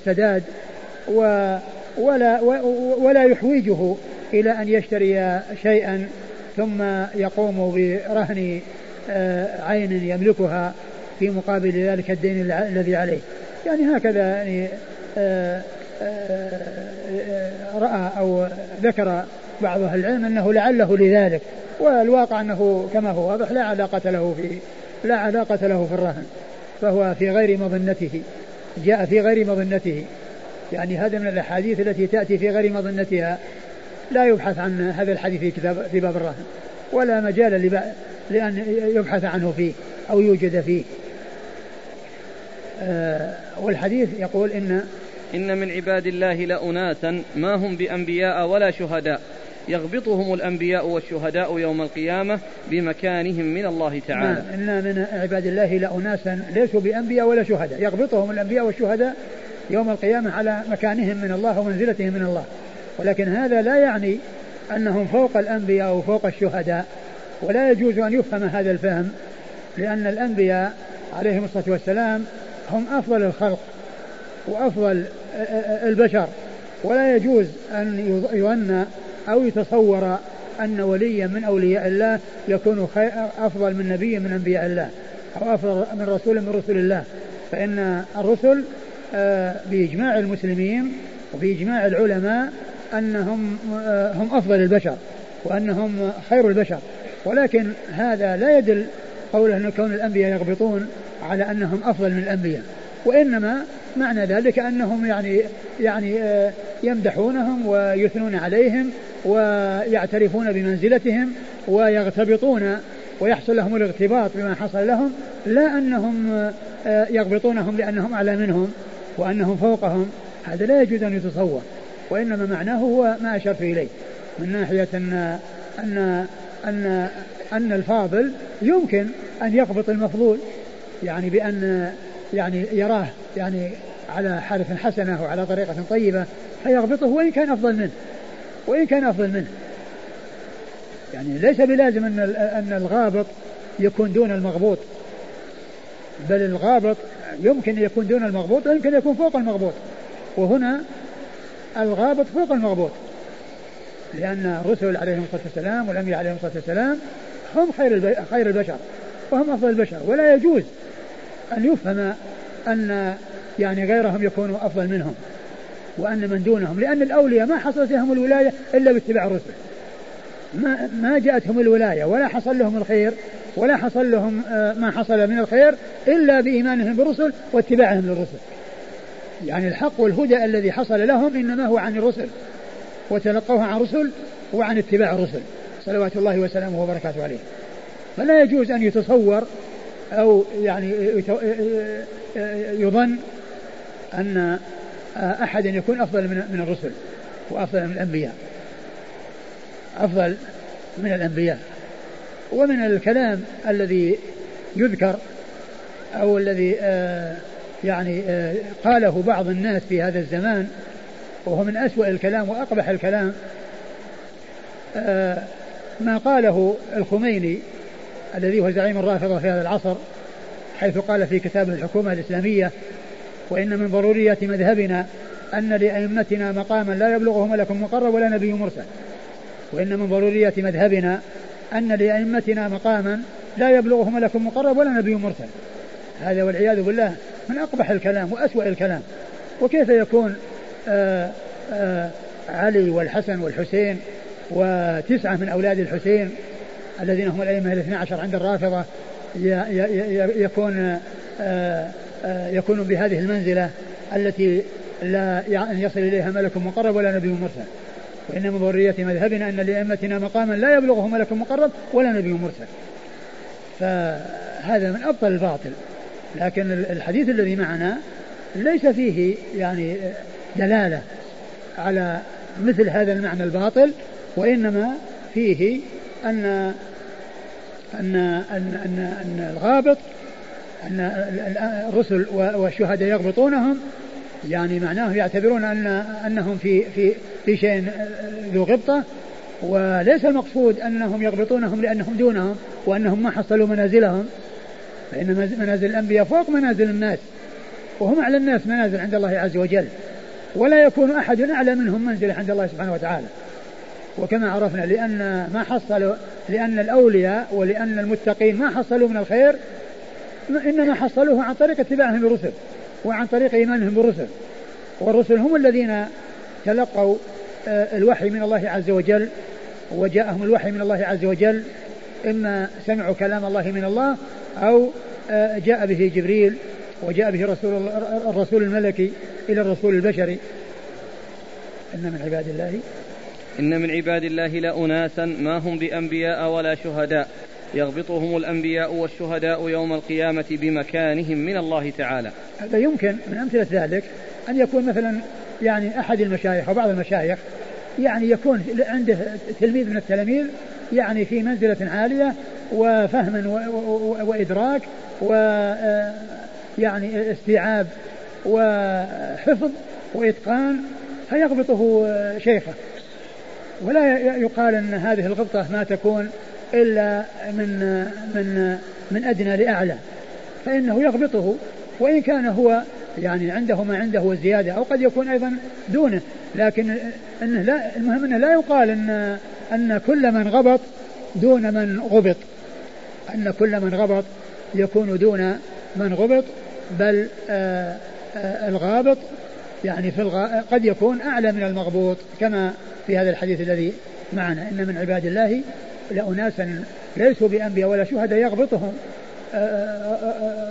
ولا ولا يحوجه إلى أن يشتري شيئا ثم يقوم برهن آه، عين يملكها في مقابل ذلك الدين الذي عليه. يعني هكذا يعني رأى أو ذكر بعض أهل العلم أنه لعله لذلك والواقع أنه كما هو واضح لا علاقة له في لا علاقة له في الرهن فهو في غير مظنته جاء في غير مظنته. يعني هذا من الأحاديث التي تأتي في غير مظنتها. لا يبحث عن هذا الحديث في كتاب في باب الرهن ولا مجال لأن يبحث عنه فيه أو يوجد فيه. آه والحديث يقول إن إن من عباد الله لأناسا ما هم بأنبياء ولا شهداء. يغبطهم الأنبياء والشهداء يوم القيامة بمكانهم من الله تعالى. نعم إن من عباد الله لأناسا ليسوا بأنبياء ولا شهداء. يغبطهم الأنبياء والشهداء يوم القيامة على مكانهم من الله ومنزلتهم من الله. ولكن هذا لا يعني أنهم فوق الأنبياء أو فوق الشهداء. ولا يجوز أن يفهم هذا الفهم لأن الأنبياء عليهم الصلاة والسلام هم أفضل الخلق وأفضل البشر. ولا يجوز أن يظن أو يتصور أن وليا من أولياء الله يكون أفضل من نبي من أنبياء الله أو أفضل من رسول من رسل الله. فإن الرسل آه، بإجماع المسلمين وبإجماع العلماء أنهم آه، هم أفضل البشر وأنهم خير البشر. ولكن هذا لا يدل قوله أن كون الأنبياء يغبطون على أنهم أفضل من الأنبياء. وإنما معنى ذلك أنهم يعني يعني آه، يمدحونهم ويثنون عليهم ويعترفون بمنزلتهم ويغتبطون ويحصل لهم الاغتباط بما حصل لهم لا أنهم آه، يغبطونهم لأنهم أعلى منهم وأنهم فوقهم. هذا لا يجوز أن يتصور وإنما معناه هو ما أشرت إليه من ناحية أن أن أن أن الفاضل يمكن أن يغبط المفضول يعني بأن يعني يراه يعني على حالة حسنة وعلى طريقة طيبة فيغبطه وإن كان أفضل منه وإن كان أفضل منه. يعني ليس بلازم أن أن الغابط يكون دون المغبوط بل الغابط يمكن يكون دون المغبوط ويمكن يكون فوق المغبوط. وهنا الغابط فوق المغبوط لأن الرسل عليهم الصلاة والسلام والأنبياء عليهم الصلاة والسلام هم خير خير البشر وهم أفضل البشر ولا يجوز أن يفهم أن يعني غيرهم يكونوا أفضل منهم وأن من دونهم لأن الأولياء ما حصلت لهم الولاية إلا باتباع الرسل. ما ما جاءتهم الولاية ولا حصل لهم الخير ولا حصل لهم آه، ما حصل من الخير إلا بإيمانهم بالرسل واتباعهم للرسل. يعني الحق والهدى الذي حصل لهم إنما هو عن الرسل وتلقوها عن رسل وعن اتباع الرسل. صلوات الله وسلامه وبركاته عليه. فلا يجوز أن يتصور أو يعني يظن أن أحد يكون أفضل من الرسل وأفضل من الأنبياء. أفضل من الأنبياء. ومن الكلام الذي يذكر أو الذي آه، يعني آه، قاله بعض الناس في هذا الزمان وهو من أسوأ الكلام وأقبح الكلام آه، ما قاله الخميني الذي هو زعيم الرافضة في هذا العصر حيث قال في كتابه الحكومة الإسلامية وإن من ضرورية مذهبنا أن لأئمتنا مقاما لا يبلغه ملك مقرب ولا نبي مرسل. وإن من ضرورية مذهبنا أن لأئمتنا مقاما لا يبلغه ملك مقرب ولا نبي مرسل. هذا والعياذ بالله من أقبح الكلام وأسوأ الكلام. وكيف يكون آآ آه، آآ آه، علي والحسن والحسين وتسعة من أولاد الحسين الذين هم الأئمة الاثنى عشر عند الرافضة يكون آه، يكون بهذه المنزلة التي لا يصل إليها ملك مقرب ولا نبي مرسل. وإن من مذهبنا أن لأئمتنا مقاما لا يبلغه ملك مقرب ولا نبي مرسل. فهذا من أبطل الباطل. لكن الحديث الذي معنا ليس فيه يعني دلالة على مثل هذا المعنى الباطل وإنما فيه أن أن أن أن, أن الغابط أن الرسل والشهداء يغبطونهم يعني معناه يعتبرون أن أنهم في في في شيء ذو غبطة وليس المقصود أنهم يغبطونهم لأنهم دونهم وأنهم ما حصلوا منازلهم فإن منازل الأنبياء فوق منازل الناس وهم أعلى الناس منازل عند الله عز وجل ولا يكون أحد أعلى منهم منزلة عند الله سبحانه وتعالى. وكما عرفنا لأن ما حصلوا لأن الأولياء ولأن المتقين ما حصلوا من الخير إنما حصلوه عن طريق اتباعهم للرسل وعن طريق إيمانهم بالرسل. والرسل هم الذين تلقوا آه، الوحي من الله عز وجل وجاءهم الوحي من الله عز وجل إما سمعوا كلام الله من الله أو آه، جاء به جبريل وجاء به رسول الرسول الملكي إلى الرسول البشري. إن من عباد الله إن من عباد الله لأناسا ما هم بأنبياء ولا شهداء يغبطهم الأنبياء والشهداء يوم القيامة بمكانهم من الله تعالى. هذا يمكن من أمثلة ذلك أن يكون مثلا يعني أحد المشايخ أو بعض المشايخ يعني يكون عنده تلميذ من التلاميذ يعني في منزلة عالية وفهم وإدراك و يعني استيعاب وحفظ وإتقان فيغبطه شيخه. ولا يقال أن هذه الغبطة ما تكون إلا من من من أدنى لأعلى فإنه يغبطه وإن كان هو يعني عنده ما عنده وزيادة أو قد يكون أيضا دونه لكن أنه لا المهم أنه لا يقال أن أن كل من غبط دون من غبط أن كل من غبط يكون دون من غبط بل آآ آآ الغابط يعني في الغ... قد يكون أعلى من المغبوط كما في هذا الحديث الذي معنا. إن من عباد الله لأناسا ليسوا بأنبياء ولا شهداء يغبطهم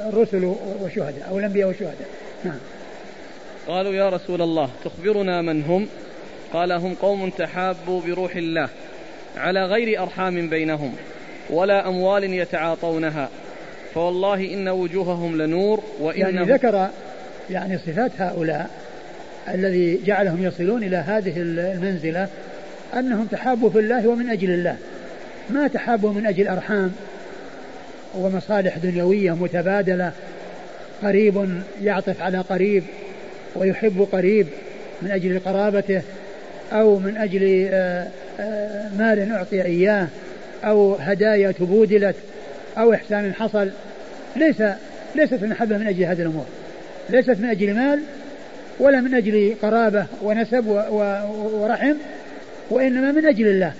الرسل والشهداء أو الأنبياء والشهداء. نعم. قالوا يا رسول الله تخبرنا من هم؟ قال هم قوم تحابوا بروح الله على غير أرحام بينهم ولا أموال يتعاطونها. فوالله إن وجوههم لنور وإنهم يعني ذكر يعني صفات هؤلاء الذي جعلهم يصلون إلى هذه المنزلة أنهم تحابوا في الله ومن أجل الله. ما تحابوا من أجل أرحام ومصالح دنيوية متبادلة. قريب يعطف على قريب ويحب قريب من أجل قرابته أو من أجل آه، آه، مال أعطي إياه أو هدايا تبودلت أو إحسان حصل. ليس ليست المحبة من أجل هذه الأمور. ليست من أجل مال ولا من أجل قرابة ونسب ورحم وإنما من أجل الله.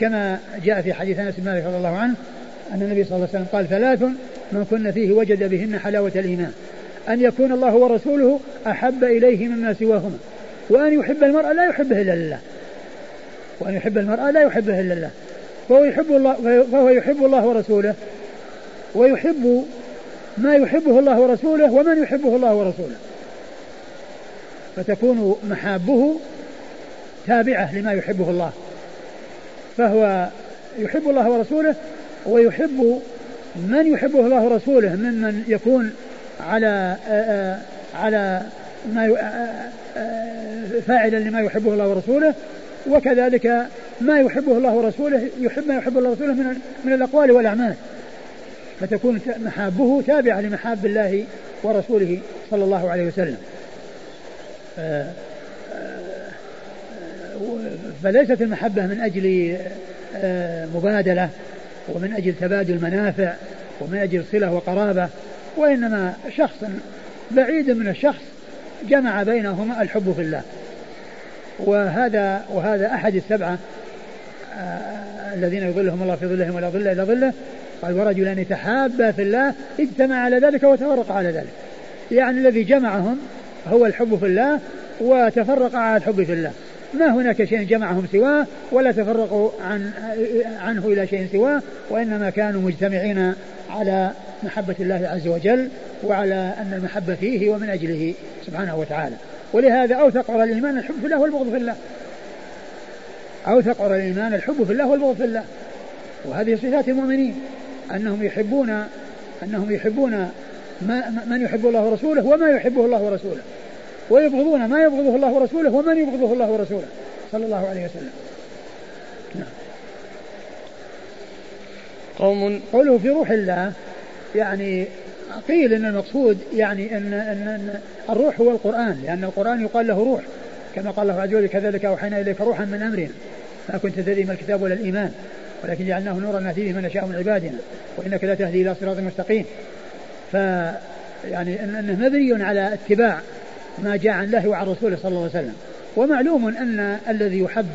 كما جاء في حديث أنس بن مالك رضي الله عنه أن النبي صلى الله عليه وسلم قال ثلاث من كن فيه وجد بهن حلاوة الإيمان. أن يكون الله ورسوله أحب إليه مما سواهما. وأن يحب المرء لا يحبه إلا لله. وأن يحب المرء لا يحبه إلا الله فهو يحب الله فهو يحب الله ورسوله ويحب ما يحبه الله ورسوله ومن يحبه الله ورسوله. فتكون محابه تابعة لما يحبه الله. فهو يحب الله ورسوله ويحب من يحبه الله ورسوله ممن يكون على على ما فاعلا لما يحبه الله ورسوله. وكذلك ما يحبه الله ورسوله يحب ما يحب الله ورسوله من من الأقوال والأعمال. فتكون محابه تابعة لمحاب الله ورسوله صلى الله عليه وسلم. فليست المحبة من أجل مبادلة ومن أجل تبادل منافع ومن أجل صلة وقرابة وإنما شخص بعيد من الشخص جمع بينهما الحب في الله. وهذا وهذا أحد السبعة آه الذين يظلهم الله في ظلهم ولا ظل إلا ظله قال ورجلان تحابا في الله اجتمع على ذلك وتفرق على ذلك. يعني الذي جمعهم هو الحب في الله وتفرق على الحب في الله. ما هناك شيء جمعهم سواه ولا تفرقوا عن عنه إلى شيء سواه وإنما كانوا مجتمعين على محبة الله عز وجل وعلى أن المحبة فيه ومن أجله سبحانه وتعالى. ولهذا أوثق على الإيمان الحب في الله والبغض في الله. أوثق على الإيمان الحب في الله والبغض في الله. وهذه صفات المؤمنين أنهم يحبون أنهم يحبون من يحب الله ورسوله وما يحبه الله ورسوله. ويبغضون ما يبغضه الله ورسوله ومن يبغضه الله ورسوله. صلى الله عليه وسلم. نعم. قوم قوله في روح الله يعني قيل إن المقصود يعني إن إن, الروح هو القرآن لأن القرآن يقال له روح. كما قال الله عز وجل كذلك أوحينا إليك روحا من أمرنا ما كنت تدري ما الكتاب ولا الإيمان ولكن جعلناه نورا نهدي به من نشاء من عبادنا وإنك لا تهدي إلى صراط مستقيم. ف يعني إنه مبني على اتباع ما جاء عن الله وعن رسوله صلى الله عليه وسلم. ومعلوم أن الذي يحب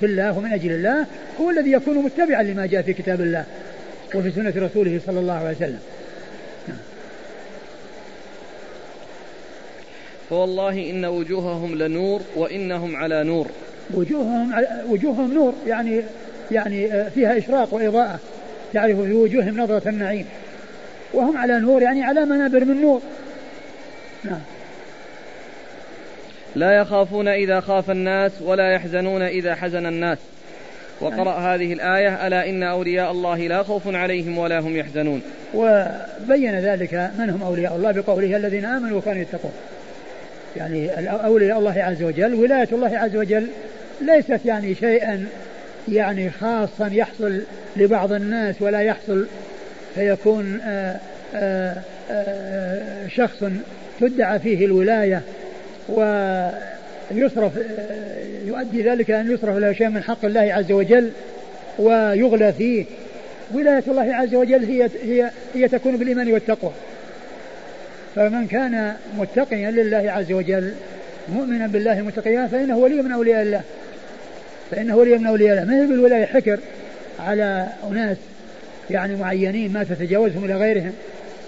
في الله ومن أجل الله هو الذي يكون متبعا لما جاء في كتاب الله وفي سنة رسوله صلى الله عليه وسلم. فوالله إن وجوههم لنور وإنهم على نور. وجوههم وجوههم نور يعني يعني آه، فيها إشراق وإضاءة تعرف في وجوههم نظرة النعيم. وهم على نور يعني على منابر من نور. نعم. لا يخافون إذا خاف الناس ولا يحزنون إذا حزن الناس. وقرأ هذه الآية ألا إن أولياء الله لا خوف عليهم ولا هم يحزنون. وبين ذلك من هم أولياء الله؟ بقوله الذين آمنوا وكانوا يتقون. يعني أولياء الله عز وجل ولاية الله عز وجل ليست يعني شيئا يعني خاصا يحصل لبعض الناس ولا يحصل فيكون آآ آآ آآ شخص تدعى فيه الولاية ويصرف يؤدي ذلك أن يصرف له شيء من حق الله عز وجل ويغلى فيه. ولاية الله عز وجل هي هي هي تكون بالإيمان والتقوى. فمن كان متقيا لله عز وجل مؤمنا بالله متقيا فإنه ولي من أولياء الله. فإنه ولي من أولياء الله. ما هي بالولاية؟ حكر على أناس يعني معينين ما تتجاوزهم إلى غيرهم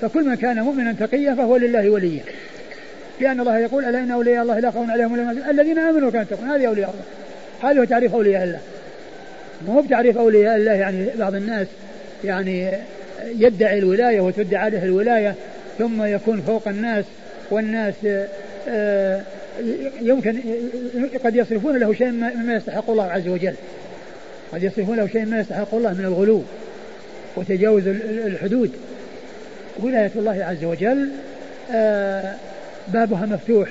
فكل من كان مؤمنا تقيا فهو لله وليا. لأن الله يقول ألا إن أولياء الله لا خوف عليهم ولا الذين آمنوا وكانوا يتقون. هذه أولياء الله. هذا هو تعريف أولياء الله. ما هو بتعريف أولياء الله يعني بعض الناس يعني يدعي الولاية وتدعى عليه الولاية ثم يكون فوق الناس والناس آه، يمكن قد يصرفون له شيء مما يستحق الله عز وجل. قد يصرفون له شيء مما يستحق الله من الغلو. وتجاوز الحدود. ولاية الله عز وجل آه، بابها مفتوح.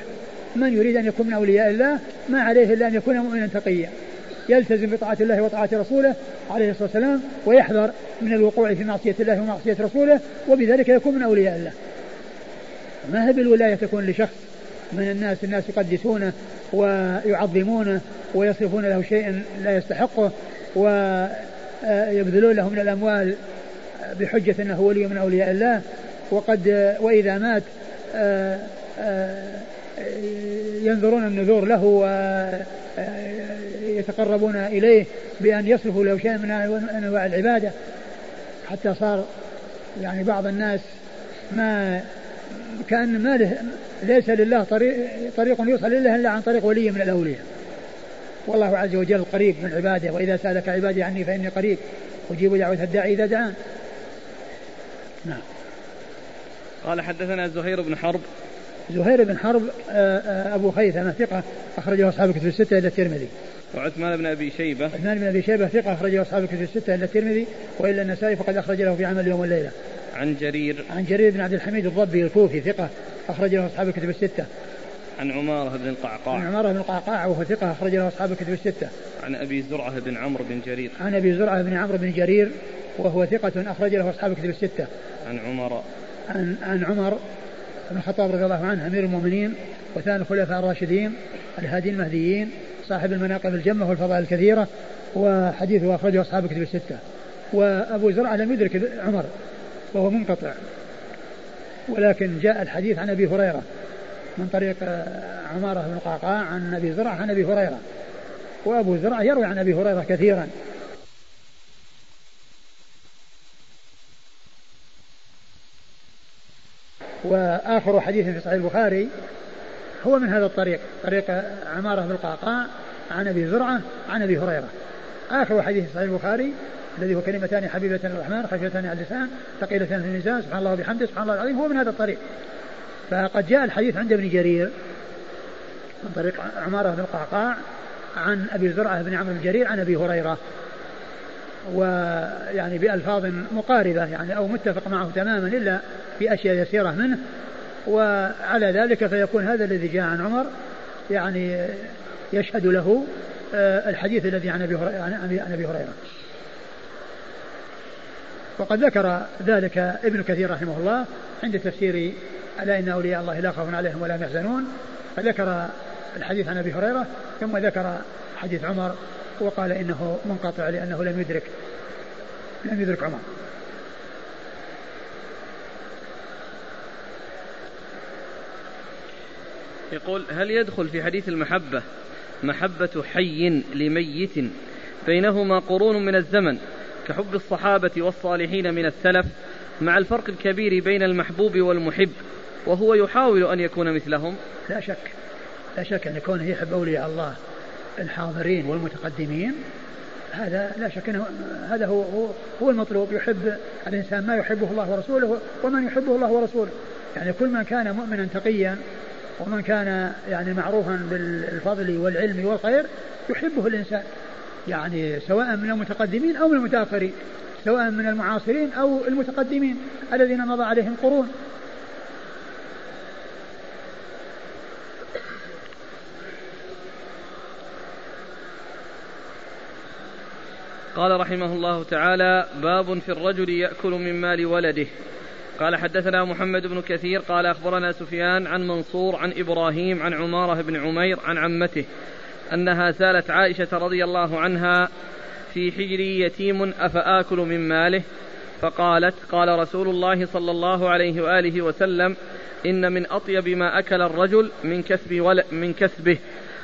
من يريد أن يكون من أولياء الله ما عليه إلا أن يكون مؤمنا تقيا. يلتزم بطاعة الله وطاعة رسوله عليه الصلاة والسلام ويحذر من الوقوع في معصية الله ومعصية رسوله وبذلك يكون من أولياء الله. ما هي بالولاية تكون لشخص؟ من الناس الناس يقدسونه ويعظمونه ويصرفون له شيئا لا يستحقه ويبذلون له من الأموال بحجة أنه ولي من أولياء الله. وقد وإذا مات ينذرون النذور له ويتقربون إليه بأن يصرفوا له شيئا من أنواع العبادة. حتى صار يعني بعض الناس ما كأن ما ليس لله طريق, طريق يوصل إلا عن طريق ولي من الأولياء. والله عز وجل قريب من عباده وإذا سألك عبادي عني فإني قريب. أجيب دعوة الداعي إذا دعان. نعم. قال حدثنا زهير بن حرب. زهير بن حرب آه، آه، أبو خيثمة ثقة أخرجه أصحاب الكتب الستة إلى الترمذي. وعثمان بن أبي شيبة. عثمان بن أبي شيبة ثقة أخرجه أصحاب الكتب الستة إلى الترمذي وإلا النسائي فقد أخرج له في عمل اليوم والليلة عن جرير. عن جرير بن عبد الحميد الضبي الكوفي ثقة أخرج له أصحاب الكتب الستة. عن عمارة بن القعقاع. عن عمارة بن القعقاع وهو ثقة أخرج له أصحاب الكتب الستة. عن أبي زرعة بن عمرو بن جرير. عن أبي زرعة بن عمرو بن جرير وهو ثقة أخرج له أصحاب الكتب الستة. عن عمر. عن عن عمر بن الخطاب رضي الله عنه أمير المؤمنين وثاني الخلفاء الراشدين الهادي المهديين صاحب المناقب الجمة والفضائل الكثيرة وحديثه أخرجه أصحاب الكتب الستة. وأبو زرعة لم يدرك عمر وهو منقطع. ولكن جاء الحديث عن أبي هريرة. من طريق عمارة بن القعقاع عن أبي زرعة عن أبي هريرة. وأبو زرعة يروي عن أبي هريرة كثيرا. وآخر حديث في صحيح البخاري هو من هذا الطريق طريق عمارة بن القعقاع عن أبي زرعة عن أبي هريرة. آخر حديث في صحيح البخاري الذي هو كلمتان حبيبتان الرحمن خفيفتان على اللسان ثقيلتان في الميزان سبحان الله وبحمده سبحان الله العظيم هو من هذا الطريق. فقد جاء الحديث عند ابن جرير من طريق عمارة بن القعقاع عن أبي زرعة بن عمرو بن جرير عن أبي هريرة ويعني بألفاظ مقاربة يعني أو متفق معه تماما إلا في أشياء يسيرة منه وعلى ذلك فيكون هذا الذي جاء عن عمر يعني يشهد له آه، الحديث الذي عن أبي هريرة عن أبي هريرة. وقد ذكر ذلك ابن كثير رحمه الله عند تفسير ألا إن أولياء الله لا خوف عليهم ولا يحزنون. فذكر الحديث عن أبي هريرة ثم ذكر حديث عمر وقال إنه منقطع لأنه لم يدرك لم يدرك عمر. يقول هل يدخل في حديث المحبة محبة حي لميت؟ بينهما قرون من الزمن كحب الصحابة والصالحين من السلف مع الفرق الكبير بين المحبوب والمحب. وهو يحاول أن يكون مثلهم. لا شك لا شك أن كونه يحب أولياء الله الحاضرين والمتقدمين هذا لا شك أنه هذا هو هو, المطلوب. يحب الإنسان ما يحبه الله ورسوله ومن يحبه الله ورسوله. يعني كل من كان مؤمنا تقيا ومن كان يعني معروفا بالفضل والعلم والخير يحبه الإنسان. يعني سواء من المتقدمين أو من المتأخرين سواء من المعاصرين أو المتقدمين الذين مضى عليهم قرون. قال رحمه الله تعالى باب في الرجل يأكل من مال ولده. قال حدثنا محمد بن كثير قال أخبرنا سفيان عن منصور عن إبراهيم عن عمارة بن عمير عن عمته أنها سالت عائشة رضي الله عنها في حجري يتيم أفآكل من ماله؟ فقالت قال رسول الله صلى الله عليه وآله وسلم إن من أطيب ما أكل الرجل من كسب من كسبه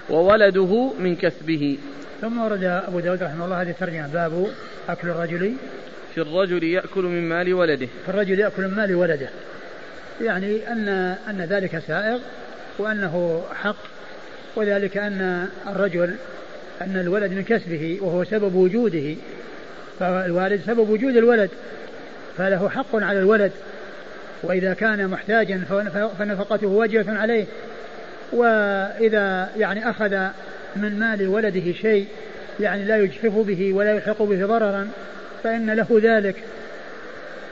وولده من كسبه. ثم ورد أبو داود رحمه الله هذه الترجمة باب أكل الرجل. في الرجل يأكل من مال ولده. في الرجل يأكل من مال ولده. يعني أن أن ذلك سائغ وأنه حق وذلك أن الرجل أن الولد من كسبه وهو سبب وجوده. فالوالد سبب وجود الولد فله حق على الولد. وإذا كان محتاجا فنفقته واجبة عليه. وإذا يعني أخذ من مال ولده شيء يعني لا يجحف به ولا يلحق به ضررا فإن له ذلك.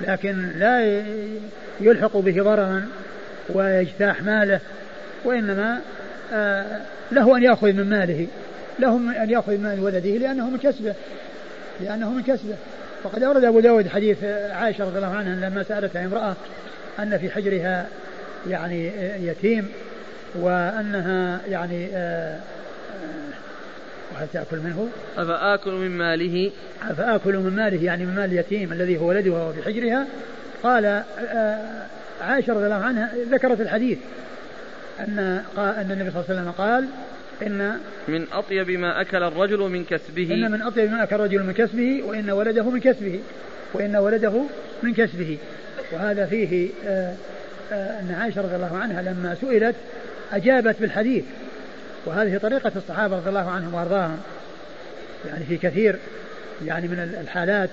لكن لا يلحق به ضررا ويجتاح ماله وإنما آه، له أن يأخذ من ماله له أن يأخذ من مال ولده لأنه من كسبه لأنه من كسبه. وقد أورد أبو داود حديث عائشة رضي الله عنها لما سألتها امرأة أن في حجرها يعني يتيم وأنها يعني آه، وهل تأكل منه؟ أفآكل من ماله؟ أفآكل من ماله يعني من مال اليتيم الذي هو ولدها وفي حجرها؟ قال عائشة رضي الله عنها ذكرت الحديث أن أن النبي صلى الله عليه وسلم قال إن من أطيب ما أكل الرجل من كسبه. إن من أطيب ما أكل الرجل من كسبه وإن ولده من كسبه وإن ولده من كسبه. وهذا فيه آه، آه، أن عائشة رضي الله عنها لما سئلت أجابت بالحديث. وهذه طريقة الصحابة رضي الله عنهم وأرضاهم. يعني في كثير يعني من الحالات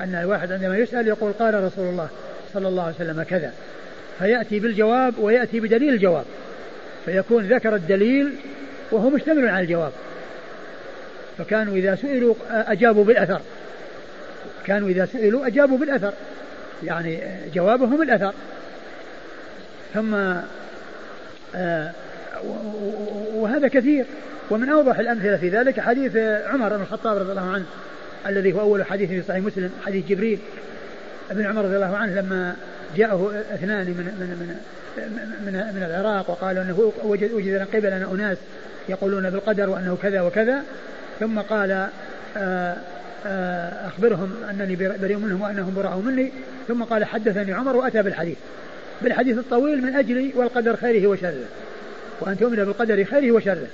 أن الواحد عندما يسأل يقول قال رسول الله صلى الله عليه وسلم كذا. فيأتي بالجواب ويأتي بدليل الجواب. فيكون ذكر الدليل وهو مشتمل على الجواب. فكانوا إذا سئلوا أجابوا بالأثر. كانوا إذا سئلوا أجابوا بالأثر. يعني جوابهم الأثر. ثم آه، وهذا كثير. ومن أوضح الأمثلة في ذلك حديث عمر بن الخطاب رضي الله عنه الذي هو أول حديث في صحيح مسلم حديث جبريل ابن عمر رضي الله عنه لما جاءه اثنان من من من من, من العراق وقالوا إنه وجد وجد قبلنا أناس يقولون بالقدر وأنه كذا وكذا. ثم قال آه، آه، أخبرهم أنني بريء منهم وأنهم براء مني. ثم قال حدثني عمر وأتى بالحديث. بالحديث الطويل من أجل والقدر خيره وشره. وأن تؤمن بالقدر خيره وشره.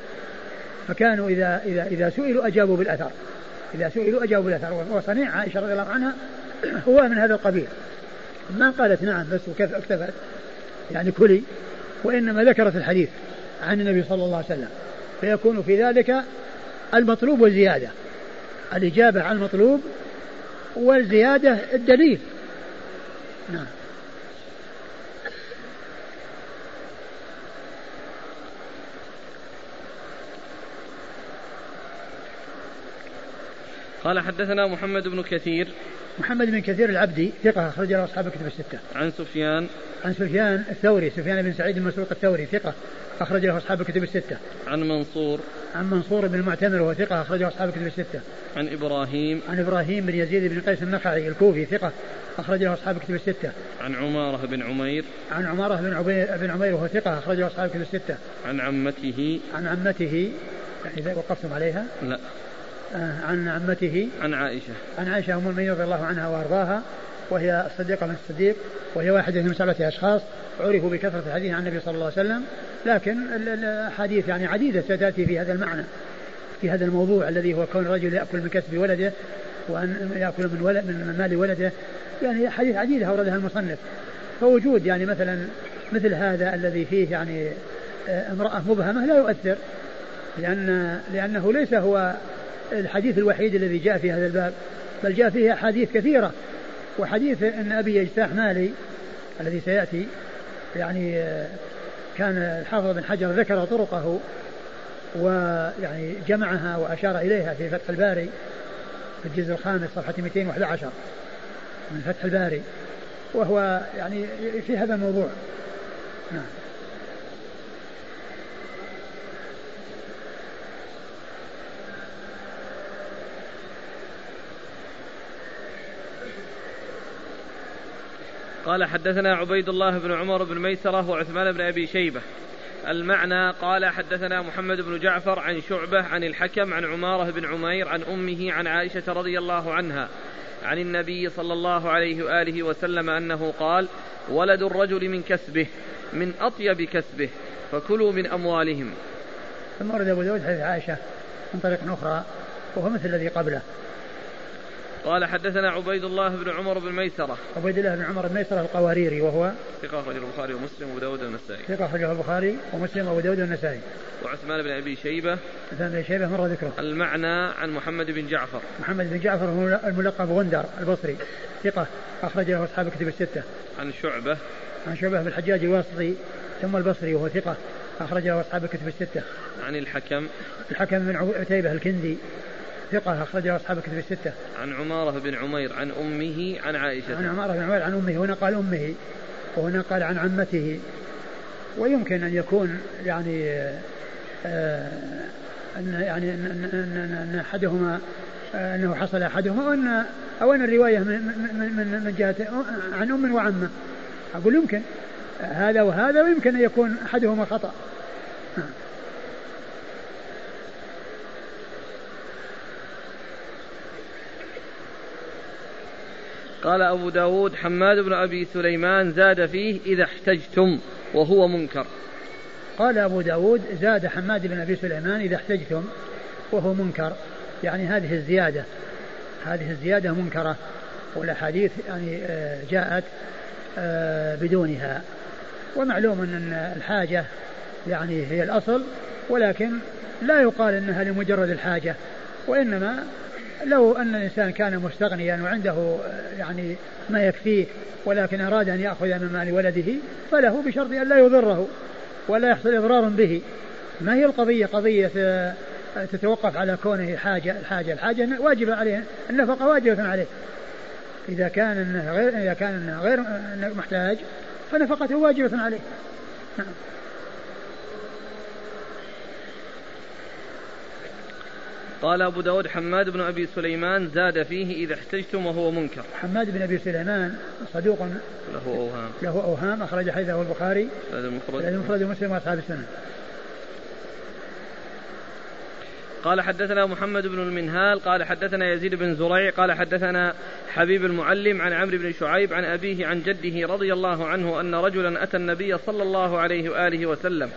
فكانوا إذا إذا إذا سئلوا أجابوا بالأثر. إذا سئلوا أجابوا بالأثر. وصنيع عائشة رضي الله عنها هو من هذا القبيل. ما قالت نعم بس وكيف اكتفت؟ يعني كلي. وإنما ذكرت الحديث عن النبي صلى الله عليه وسلم. فيكون في ذلك المطلوب والزيادة. الإجابة عن المطلوب والزيادة الدليل. نعم. قال حدثنا محمد بن كثير محمد بن كثير العبدي ثقة أخرج له أصحاب الكتب الستة. عن سفيان عن سفيان الثوري سفيان بن سعيد المسروق الثوري ثقة أخرج له أصحاب الكتب الستة. عن منصور عن منصور بن المعتمر وهو ثقة أخرج له أصحاب الكتب الستة. عن إبراهيم عن إبراهيم بن يزيد بن قيس النخعي الكوفي ثقة أخرج له أصحاب الكتب الستة. عن عمارة بن عمير عن عمارة بن عمير بن عمير وهو ثقة أخرج له أصحاب الكتب الستة. عن عمته عن عمته إذا وقفتم عليها؟ لا عن عمته. عن عائشة. عن عائشة أم المؤمنين رضي الله عنها وأرضاها وهي الصديقة من الصديق وهي واحدة من سبعة أشخاص عرفوا بكثرة الحديث عن النبي صلى الله عليه وسلم لكن الأحاديث يعني عديدة ستأتي في هذا المعنى في هذا الموضوع الذي هو كون الرجل يأكل من كسب ولده وأن يأكل من, ولد من مال ولده. يعني حديث عديدة أوردها المصنف. فوجود يعني مثلا مثل هذا الذي فيه يعني آه، امرأة مبهمة لا يؤثر لأن لأنه ليس هو الحديث الوحيد الذي جاء في هذا الباب بل جاء فيه أحاديث كثيرة وحديث أن أبي يجتاح مالي الذي سيأتي يعني آه، كان الحافظ بن حجر ذكر طرقه ويعني جمعها وأشار إليها في فتح الباري في الجزء الخامس صفحة 211 من فتح الباري وهو يعني في هذا الموضوع. نعم. قال حدثنا عبيد الله بن عمر بن ميسرة وعثمان بن أبي شيبة. المعنى قال حدثنا محمد بن جعفر عن شعبة عن الحكم عن عمارة بن عمير عن أمه عن عائشة رضي الله عنها عن النبي صلى الله عليه وآله وسلم أنه قال ولد الرجل من كسبه من أطيب كسبه فكلوا من أموالهم. ثم ورد أبو داود حديث عائشة من طريق أخرى وهو مثل الذي قبله. قال حدثنا عبيد الله بن عمر بن ميسرة. عبيد الله بن عمر بن ميسرة القواريري وهو ثقة أخرجه البخاري ومسلم وأبو داود والنسائي. ثقة أخرجه البخاري ومسلم وأبو داود والنسائي. وعثمان بن أبي شيبة. عثمان بن شيبة مر ذكره. المعنى عن محمد بن جعفر. محمد بن جعفر هو الملقب غندر البصري. ثقة أخرج له أصحاب الكتب الستة. عن شعبة. عن شعبة بن الحجاج الواسطي ثم البصري وهو ثقة أخرج له أصحاب الكتب الستة. عن الحكم. الحكم بن عتيبة الكندي. ثقة أخرجه أصحاب الكتب الستة. عن عمارة بن عمير عن أمه عن عائشة. عن عمارة بن عمير عن أمه هنا قال أمه وهنا قال عن عمته ويمكن أن يكون يعني آه أن يعني أن, أن, أن أحدهما آه أنه حصل أحدهما وأن أو أن الرواية من من من, من جهة عن أم وعمة أقول يمكن هذا وهذا ويمكن أن يكون أحدهما خطأ قال أبو داود حماد بن أبي سليمان زاد فيه إذا احتجتم وهو منكر. قال أبو داود زاد حماد بن أبي سليمان إذا احتجتم وهو منكر. يعني هذه الزيادة هذه الزيادة منكرة والأحاديث يعني آه، جاءت آه، بدونها. ومعلوم أن الحاجة يعني هي الأصل ولكن لا يقال أنها لمجرد الحاجة وإنما لو أن الإنسان كان مستغنيا وعنده يعني ما يكفيه ولكن أراد أن يأخذ من مال ولده فله بشرط أن لا يضره ولا يحصل إضرار به. ما هي القضية؟ قضية تتوقف على كونه حاجة الحاجة الحاجة واجبة عليه النفقة واجبة عليه. إذا كان إنه غير إذا كان غير محتاج فنفقته واجبة عليه. نعم. قال أبو داود حماد بن أبي سليمان زاد فيه إذا احتجتم وهو منكر. حماد بن أبي سليمان صدوق له أوهام. له أوهام أخرج حديثه البخاري. المفرد المفرد مسلم وأصحاب السنة. قال حدثنا محمد بن المنهال قال حدثنا يزيد بن زريع قال حدثنا حبيب المعلم عن عمرو بن شعيب عن أبيه عن جده رضي الله عنه أن رجلا أتى النبي صلى الله عليه وآله وسلم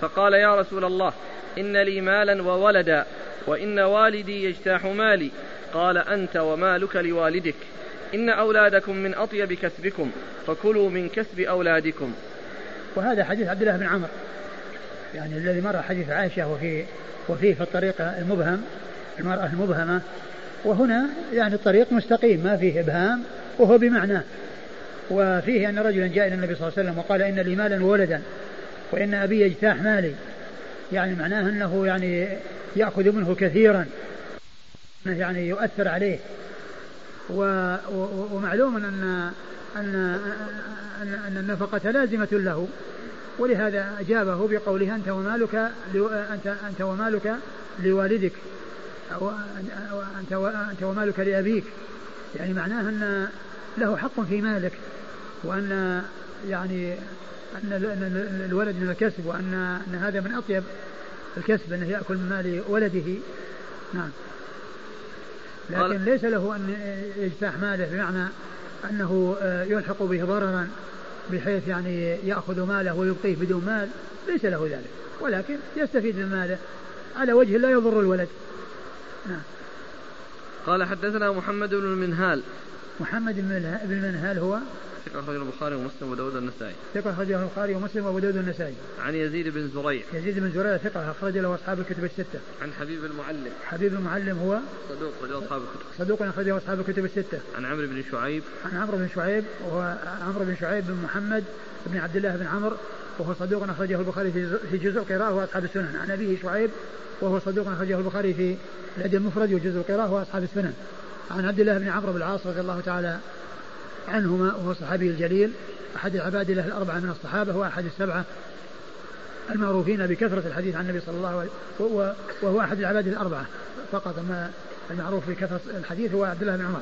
فقال يا رسول الله إن لي مالا وولدا. وإن والدي يجتاح مالي. قال أنت ومالك لوالدك. إن أولادكم من أطيب كسبكم فكلوا من كسب أولادكم. وهذا حديث عبد الله بن عمرو يعني الذي مر حديث عائشة وفي وفيه في الطريق المبهم المرأة المبهمة. وهنا يعني الطريق مستقيم ما فيه إبهام وهو بمعناه وفيه أن رجلا جاء إلى النبي صلى الله عليه وسلم وقال إن لي مالا وولدا وإن أبي يجتاح مالي. يعني معناه أنه يعني يأخذ منه كثيرا يعني يؤثر عليه. و ومعلوم أن أن أن, النفقة لازمة له. ولهذا أجابه بقوله أنت ومالك أنت أنت ومالك لوالدك أو أنت أنت ومالك لأبيك. يعني معناه أن له حق في مالك وأن يعني أن الولد من الكسب وأن أن هذا من أطيب الكسب أنه يأكل من مال ولده. نعم. لكن ليس له أن يجتاح ماله بمعنى أنه آه، يلحق به ضررا بحيث يعني يأخذ ماله ويبقيه بدون مال ليس له ذلك. ولكن يستفيد من ماله. على وجه لا يضر الولد. نعم. قال حدثنا محمد بن المنهال. محمد بن المنهال هو ثقة أخرجه البخاري ومسلم وأبو داود النسائي. ثقة أخرجه البخاري ومسلم وأبو داود النسائي. عن يزيد بن زريع. يزيد بن زريع ثقة أخرج له أصحاب الكتب الستة. عن حبيب المعلم. حبيب المعلم هو صدوق أخرجه أصحاب الكتب. صدوق أخرجه أصحاب الكتب الستة. عن عمرو بن شعيب. عن عمرو بن شعيب وهو عمرو بن شعيب بن محمد بن عبد الله بن عمرو وهو صدوق أخرجه البخاري في جزء القراءة وأصحاب السنن. عن أبيه شعيب وهو صدوق أخرجه البخاري في الأدب المفرد وجزء القراءة وأصحاب السنن. عن عبد الله بن عمرو بن العاص رضي الله تعالى عنهما وهو الصحابي الجليل أحد العباد له الأربعة من الصحابة وأحد السبعة المعروفين بكثرة الحديث عن النبي صلى الله عليه وسلم وهو أحد العباد الأربعة فقط ما المعروف بكثرة الحديث هو عبد الله بن عمر.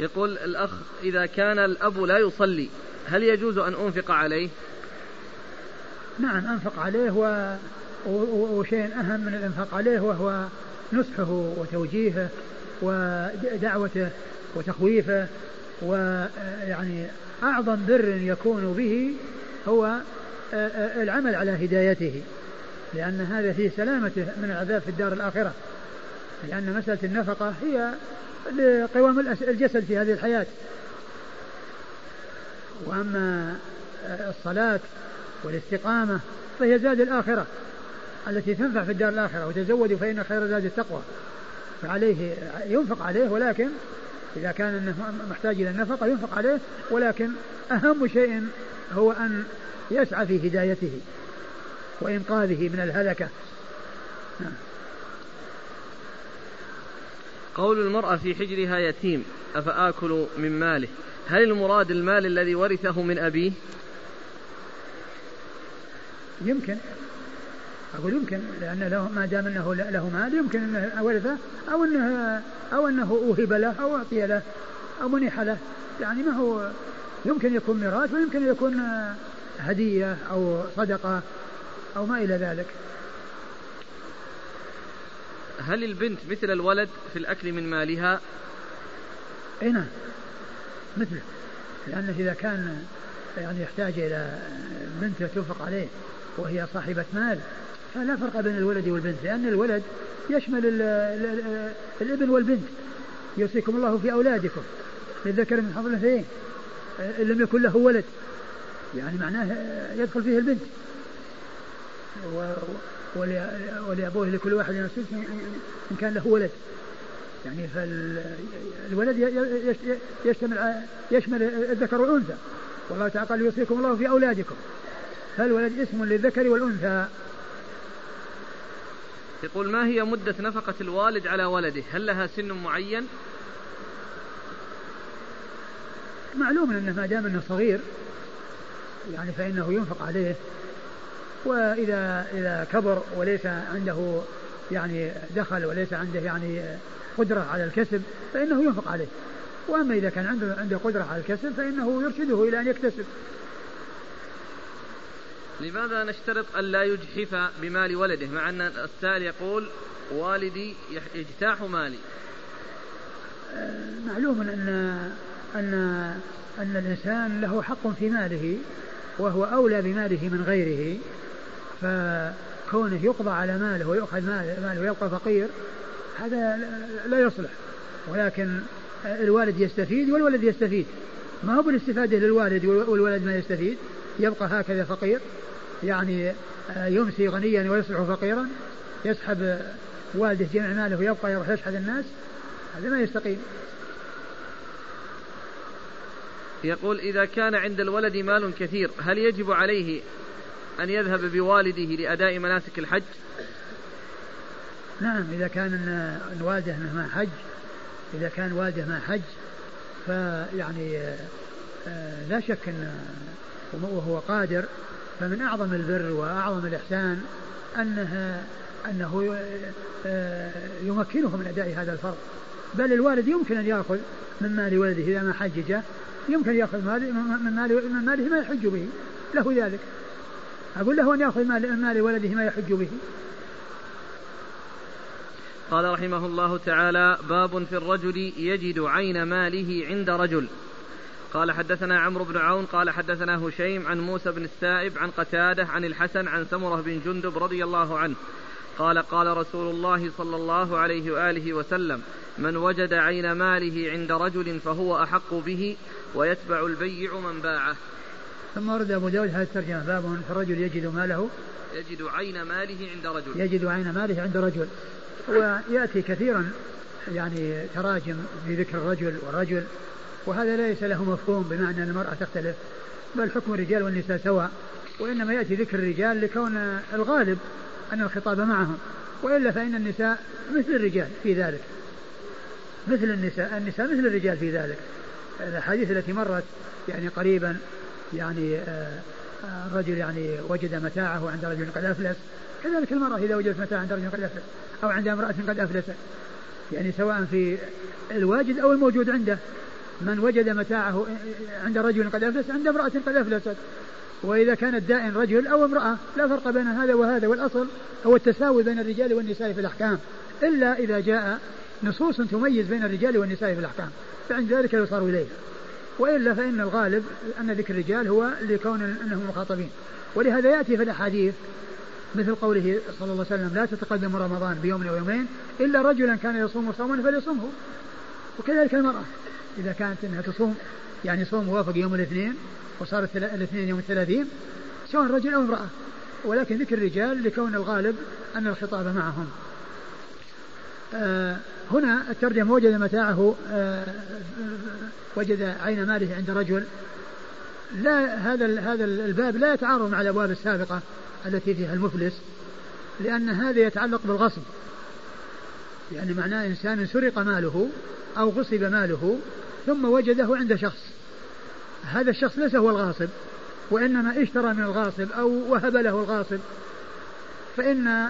يقول الأخ إذا كان الأب لا يصلي هل يجوز أن أنفق عليه؟ نعم أنفق عليه و... وشيء أهم من الإنفاق عليه وهو نصحه وتوجيهه ودعوته وتخويفه ويعني أعظم بر يكون به هو العمل على هدايته لأن هذا فيه سلامته من العذاب في الدار الآخرة لأن مسألة النفقة هي لقوام الجسد في هذه الحياة. وأما الصلاة والاستقامة فهي زاد الآخرة. التي تنفع في الدار الآخرة وتزودوا فإن خير زاد التقوى. فعليه ينفق عليه ولكن إذا كان أنه محتاج إلى النفقة ينفق عليه ولكن أهم شيء هو أن يسعى في هدايته وإنقاذه من الهلكة. قول المرأة في حجرها يتيم أفآكل من ماله؟ هل المراد المال الذي ورثه من أبيه؟ يمكن. أقول يمكن لأن له ما دام أنه له مال يمكن أنه ورثه أو أنه أو أنه أوهب له أو أعطي له أو منح له. يعني ما هو يمكن يكون ميراث ويمكن يكون هدية أو صدقة أو ما إلى ذلك. هل البنت مثل الولد في الأكل من مالها؟ أي نعم. مثله لأنه إذا كان يعني يحتاج إلى بنت تنفق عليه وهي صاحبة مال فلا فرق بين الولد والبنت لأن الولد يشمل ال ال الابن والبنت. يوصيكم الله في أولادكم للذكر من حظ الأنثيين إن لم يكن له ولد. يعني معناه يدخل فيه البنت. ولأبوه لكل واحد السدس إن كان له ولد. يعني فالولد يشتمل يشمل الذكر والأنثى. والله تعالى قال يوصيكم الله في أولادكم. فالولد اسم للذكر والأنثى. يقول ما هي مدة نفقة الوالد على ولده؟ هل لها سن معين؟ معلوم أنه ما دام أنه صغير يعني فإنه ينفق عليه. وإذا إذا كبر وليس عنده يعني دخل وليس عنده يعني قدرة على الكسب فإنه ينفق عليه. وأما إذا كان عنده عنده قدرة على الكسب فإنه يرشده إلى أن يكتسب. لماذا نشترط أن لا يجحف بمال ولده؟ مع أن السائل يقول والدي يجتاح مالي. معلوم أن أن أن الإنسان له حق في ماله وهو أولى بماله من غيره فكونه يقضى على ماله ويؤخذ ماله ويبقى فقير هذا لا يصلح. ولكن الوالد يستفيد والولد يستفيد. ما هو بالاستفادة للوالد والولد ما يستفيد؟ يبقى هكذا فقير يعني يمسي غنيا ويصبح فقيرا يسحب والده جميع ماله ويبقى يروح يشحذ الناس هذا ما يستقيم. يقول إذا كان عند الولد مال كثير هل يجب عليه أن يذهب بوالده لأداء مناسك الحج؟ نعم إذا كان والده ما حج إذا كان والده ما حج فيعني آه، لا شك أن وهو قادر فمن أعظم البر وأعظم الإحسان أنها أنه آه، يمكنه من أداء هذا الفرض. بل الوالد يمكن أن يأخذ من مال ولده إذا ما حججه. يمكن يأخذ من مال من ماله ما يحج به. له ذلك. أقول له أن يأخذ من مال ولده ما يحج به. قال رحمه الله تعالى باب في الرجل يجد عين ماله عند رجل. قال حدثنا عمرو بن عون قال حدثنا هشيم عن موسى بن السائب عن قتادة عن الحسن عن سمرة بن جندب رضي الله عنه. قال قال رسول الله صلى الله عليه وآله وسلم من وجد عين ماله عند رجل فهو أحق به ويتبع البيع من باعه. ثم ورد أبو داود هذه الترجمة باب الرجل يجد ماله يجد عين ماله عند رجل. يجد عين ماله عند رجل. ويأتي كثيرا يعني تراجم في ذكر الرجل والرجل وهذا ليس له مفهوم بمعنى أن المرأة تختلف بل حكم الرجال والنساء سواء وإنما يأتي ذكر الرجال لكون الغالب أن الخطاب معهم وإلا فإن النساء مثل الرجال في ذلك. مثل النساء النساء مثل الرجال في ذلك. الأحاديث التي مرت يعني قريبا يعني آه، آه، الرجل يعني وجد متاعه عند رجل قد أفلس. كذلك المرأة إذا وجدت متاع عند رجل قد أفلس أو عند امرأة قد أفلست. يعني سواء في الواجد أو الموجود عنده. من وجد متاعه عند رجل قد أفلس عند امرأة قد أفلست. وإذا كان الدائن رجل أو امرأة لا فرق بين هذا وهذا والأصل هو التساوي بين الرجال والنساء في الأحكام. إلا إذا جاء نصوص تميز بين الرجال والنساء في الأحكام. فعند ذلك يصار إليه. وإلا فإن الغالب أن ذكر الرجال هو لكون أنهم مخاطبين. ولهذا يأتي في الأحاديث مثل قوله صلى الله عليه وسلم لا تتقدم رمضان بيوم أو يومين إلا رجلا كان يصوم صوما فليصومه. وكذلك المرأة. إذا كانت أنها تصوم يعني صوم وافق يوم الاثنين وصار الاثنين يوم الثلاثين سواء رجل أو امرأة. ولكن ذكر الرجال لكون الغالب أن الخطاب معهم. آه هنا الترجمة وجد متاعه آه وجد عين ماله عند رجل. لا هذا هذا الباب لا يتعارض مع الأبواب السابقة التي فيها المفلس لأن هذا يتعلق بالغصب. يعني معناه إنسان سرق ماله أو غصب ماله ثم وجده عند شخص. هذا الشخص ليس هو الغاصب وإنما اشترى من الغاصب أو وهب له الغاصب. فإن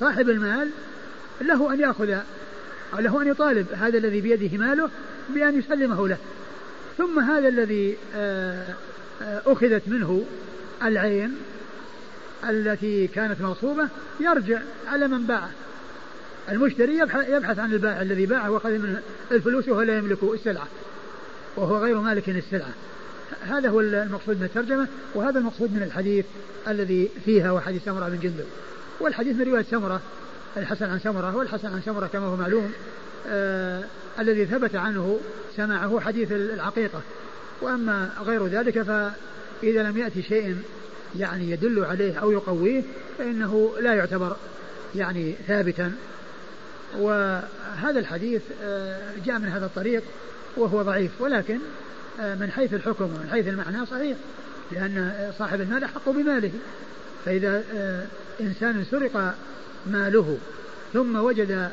صاحب المال له أن يأخذ له أن يطالب هذا الذي بيده ماله بأن يسلمه له. ثم هذا الذي آه، آه، أخذت منه العين التي كانت مغصوبة يرجع على من باعه. المشتري يبحث عن البائع الذي باعه وأخذ منه الفلوس وهو لا يملك السلعة. وهو غير مالك السلعة هذا هو المقصود من الترجمة وهذا المقصود من الحديث الذي فيها وحديث سمرة بن جندب. والحديث من رواية سمرة الحسن عن سمرة والحسن عن سمرة كما هو معلوم آه الذي ثبت عنه سماعه حديث العقيقة. وأما غير ذلك فإذا لم يأتي شيء يعني يدل عليه أو يقويه فإنه لا يعتبر يعني ثابتا. وهذا الحديث آه، جاء من هذا الطريق وهو ضعيف. ولكن آه، من حيث الحكم ومن حيث المعنى صحيح لأن صاحب المال أحق بماله. فإذا آه، إنسان سرق ماله ثم وجد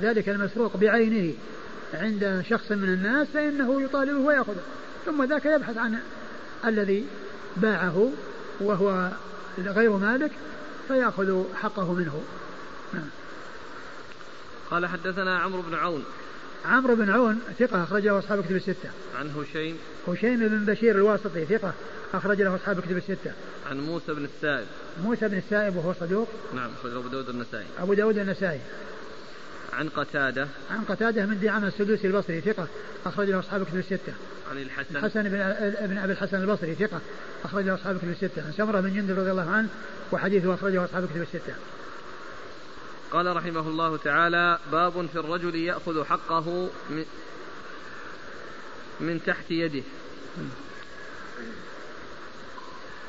ذلك المسروق بعينه عند شخص من الناس فإنه يطالبه ويأخذه. ثم ذاك يبحث عن الذي باعه وهو غير مالك فيأخذ حقه منه. نعم. قال حدثنا عمرو بن عون عمرو بن عون ثقة أخرج له أصحاب كتب الستة. عن هشيم هشيم بن بشير الواسطي ثقة أخرج له أصحاب كتب الستة. عن موسى بن السائب. موسى بن السائب وهو صدوق. نعم أخرج أبو داود النسائي. أبو داود النسائي. عن قتادة. عن قتادة من دعامة السدوسي البصري ثقة أخرج له أصحاب كتب الستة. عن الحسن. الحسن بن ابن أبي الحسن البصري ثقة أخرج له أصحاب كتب الستة. عن سمرة بن جندب رضي الله عنه وحديثه أخرجه أصحاب كتب الستة. قال رحمه الله تعالى باب في الرجل يأخذ حقه من, من تحت يده.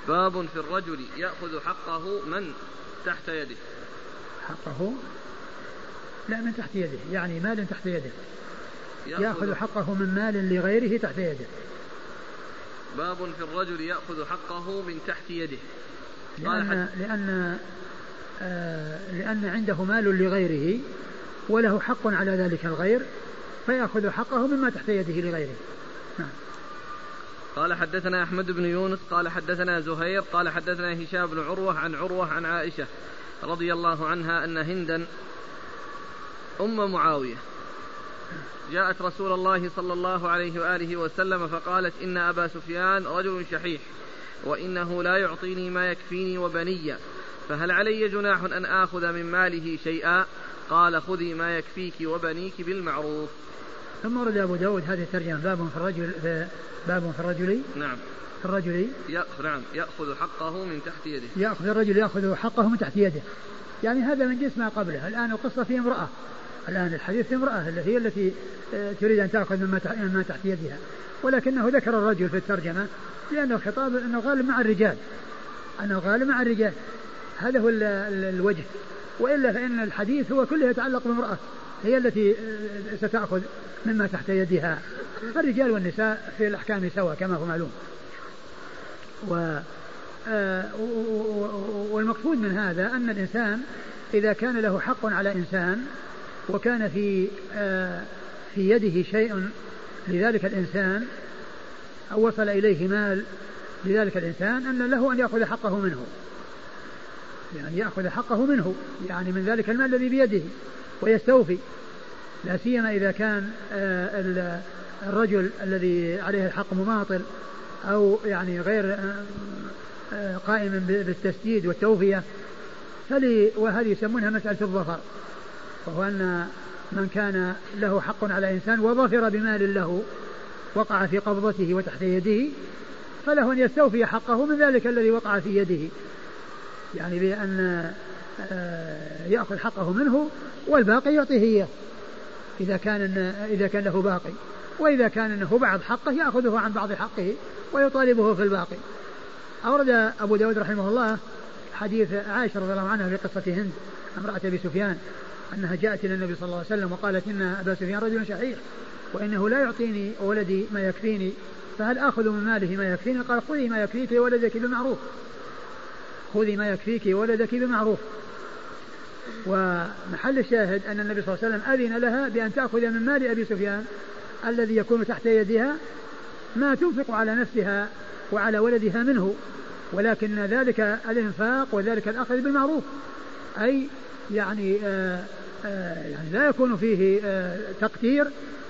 باب في الرجل يأخذ حقه من تحت يده. حقه؟ لا من تحت يده. يعني مال تحت يده. يأخذ حقه من مال لغيره تحت يده. باب في الرجل يأخذ حقه من تحت يده. لأن, لأن لأن عنده مال لغيره وله حق على ذلك الغير فيأخذ حقه مما تحت يده لغيره. نعم. قال حدثنا أحمد بن يونس قال حدثنا زهير قال حدثنا هشام بن عروة عن عروة عن عائشة رضي الله عنها أن هندا أم معاوية. جاءت رسول الله صلى الله عليه وآله وسلم فقالت إن أبا سفيان رجل شحيح وإنه لا يعطيني ما يكفيني وبني. فهل علي جناح أن آخذ من ماله شيئا؟ قال خذي ما يكفيك وبنيك بالمعروف. ثم ورد أبو داود هذه الترجمة باب في الرجل باب في الرجل. نعم. في الرجل يأخذ نعم يأخذ حقه من تحت يده. يأخذ الرجل يأخذ حقه من تحت يده. يعني هذا من جنس ما قبله. الآن القصة في امرأة. الآن الحديث في امرأة هي التي آه، تريد أن تأخذ مما تحت يدها. ولكنه ذكر الرجل في الترجمة لأن الخطاب أنه غالب مع الرجال. أنه غالب مع الرجال. هذا هو الوجه. وإلا فإن الحديث هو كله يتعلق بامرأة هي التي آه، ستأخذ مما تحت يدها. الرجال والنساء في الأحكام سواء كما هو معلوم. آه، و والمقصود من هذا أن الإنسان إذا كان له حق على إنسان وكان في آه، في يده شيء لذلك الإنسان أو وصل إليه مال لذلك الإنسان أن له أن يأخذ حقه منه. يعني يأخذ حقه منه يعني من ذلك المال الذي بيده ويستوفي. لا سيما إذا كان آه، الرجل الذي عليه الحق مماطل أو يعني غير آه، آه، قائما بالتسديد والتوفية فلي وهذه يسمونها مسألة الظفر. وهو أن من كان له حق على إنسان وظفر بمال له وقع في قبضته وتحت يده فله أن يستوفي حقه من ذلك الذي وقع في يده. يعني بأن آه، يأخذ حقه منه والباقي يعطيه إياه إذا كان إذا كان له باقي وإذا كان أنه بعض حقه يأخذه عن بعض حقه ويطالبه في الباقي. أورد أبو داود رحمه الله حديث عائشة رضي الله عنها في قصة هند امرأة أبي سفيان أنها جاءت إلى النبي صلى الله عليه وسلم وقالت إن أبا سفيان رجل شحيح وإنه لا يعطيني ولدي ما يكفيني فهل آخذ من ماله ما يكفيني؟ قال خذي ما يكفيك ولدك بالمعروف. خذي ما يكفيك ولدك بمعروف. ومحل الشاهد أن النبي صلى الله عليه وسلم أذن لها بأن تأخذ من مال أبي سفيان الذي يكون تحت يدها ما تنفق على نفسها وعلى ولدها منه ولكن ذلك الإنفاق وذلك الأخذ بالمعروف. أي يعني آآ آه، آآ آه، يعني لا يكون فيه آه، تقتير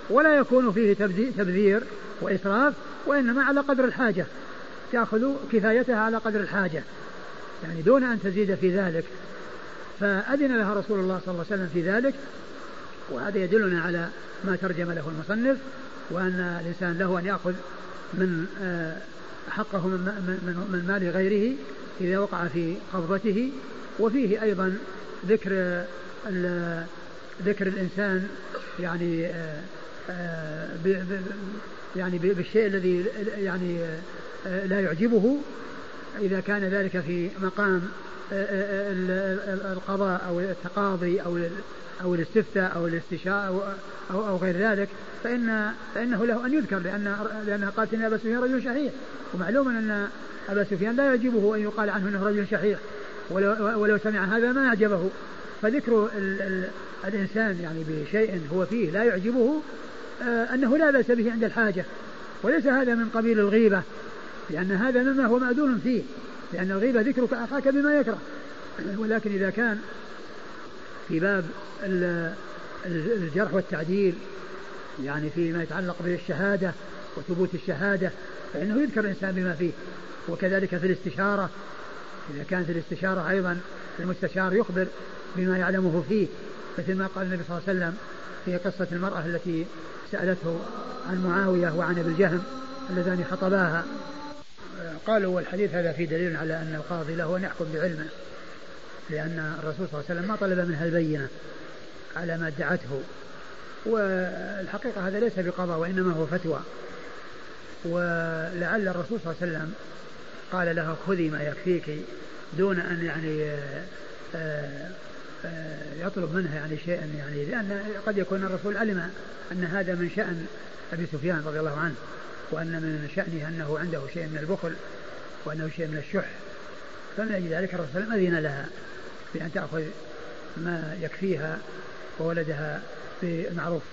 ولا يكون فيه تبذير وإسراف وإنما على قدر الحاجة. تأخذ كفايتها على قدر الحاجة. يعني دون أن تزيد في ذلك. فأذن لها رسول الله صلى الله عليه وسلم في ذلك وهذا يدلنا على ما ترجم له المصنف وأن الإنسان له أن يأخذ من آه، حقه من, من, مال غيره إذا وقع في قبضته. وفيه أيضا ذكر ذكر الإنسان يعني آه، آه، يعني بالشيء الذي يعني لا يعجبه. إذا كان ذلك في مقام القضاء أو التقاضي أو أو الاستفتاء أو الاستشاء أو, أو غير ذلك فإن فإنه له أن يذكر لأن لأنها قالت إن أبا سفيان رجل شحيح. ومعلوم أن أبا سفيان لا يعجبه أن يقال عنه أنه رجل شحيح ولو, ولو سمع هذا ما أعجبه. فذكر ال ال الإنسان يعني بشيء هو فيه لا يعجبه آه أنه لا بأس به عند الحاجة. وليس هذا من قبيل الغيبة. لأن هذا مما هو مأذون فيه لأن الغيبة ذكرك أخاك بما يكره. ولكن إذا كان في باب الجرح والتعديل يعني فيما يتعلق بالشهادة وثبوت الشهادة فإنه يذكر الإنسان بما فيه. وكذلك في الاستشارة إذا كانت الاستشارة أيضا المستشار يخبر بما يعلمه فيه مثل ما قال النبي صلى الله عليه وسلم في قصة المرأة التي سألته عن معاوية وعن أبي الجهم اللذان خطباها. قالوا والحديث هذا فيه دليل على أن القاضي له أن يحكم بعلمه لأن الرسول صلى الله عليه وسلم ما طلب منها البينة على ما ادعته. والحقيقة هذا ليس بقضاء وإنما هو فتوى. ولعل الرسول صلى الله عليه وسلم قال لها خذي ما يكفيك دون أن يعني آه، آه، يطلب منها يعني شيئا يعني لأن قد يكون الرسول علم أن هذا من شأن أبي سفيان رضي الله عنه. وأن من شأنه أنه عنده شيء من البخل وأنه شيء من الشح فمن أجل ذلك الرسول صلى الله عليه وسلم أذن لها بأن تأخذ ما يكفيها وولدها بالمعروف.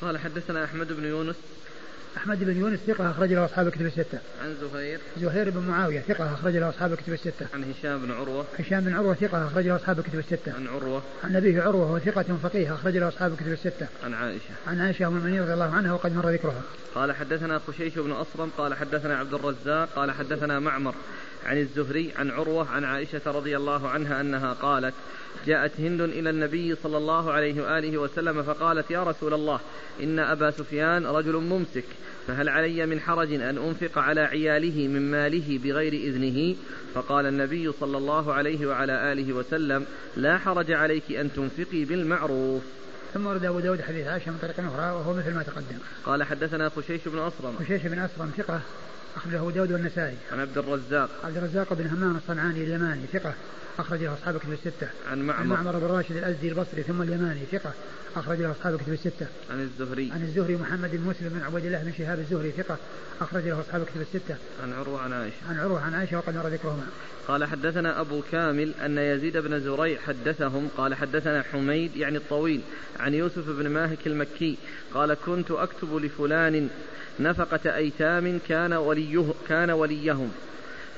قال حدثنا أحمد بن يونس أحمد بن يونس ثقة أخرج له أصحاب الكتب الستة. عن زهير زهير بن معاوية ثقة أخرج له أصحاب الكتب الستة. عن هشام بن عروة هشام بن عروة ثقة أخرج له أصحاب الكتب الستة. عن عروة عن أبيه عروة وهو ثقة فقيه أخرج له أصحاب الكتب الستة. عن عائشة عن عائشة أم المؤمنين رضي الله عنها وقد مر ذكرها. قال حدثنا خشيش بن أصرم قال حدثنا عبد الرزاق قال حدثنا معمر عن الزهري عن عروة عن عائشة رضي الله عنها أنها قالت جاءت هند إلى النبي صلى الله عليه وآله وسلم فقالت يا رسول الله إن أبا سفيان رجل ممسك فهل علي من حرج أن أنفق على عياله من ماله بغير إذنه؟ فقال النبي صلى الله عليه وعلى آله وسلم لا حرج عليك أن تنفقي بالمعروف. ثم ورد أبو داود حديث عائشة من طريق أخرى وهو مثل ما تقدم. قال حدثنا خشيش بن أصرم. خشيش بن أصرم ثقة. أخرجه أبو داود والنسائي عن عبد الرزاق عبد الرزاق بن همام الصنعاني اليماني ثقة أخرج له أصحاب الكتب الستة. عن معمر عن معمر بن راشد الأزدي البصري ثم اليماني ثقة أخرج له أصحاب الكتب الستة. عن الزهري عن الزهري محمد بن مسلم بن عبيد الله بن شهاب الزهري ثقة أخرج له أصحاب الكتب الستة. عن عروة عن عائشة. عن عروة عن عائشة وقد مر ذكرهما. قال حدثنا أبو كامل أن يزيد بن زريع حدثهم قال حدثنا حميد يعني الطويل عن يوسف بن ماهك المكي قال كنت أكتب لفلان نفقة أيتام كان وليه كان وليهم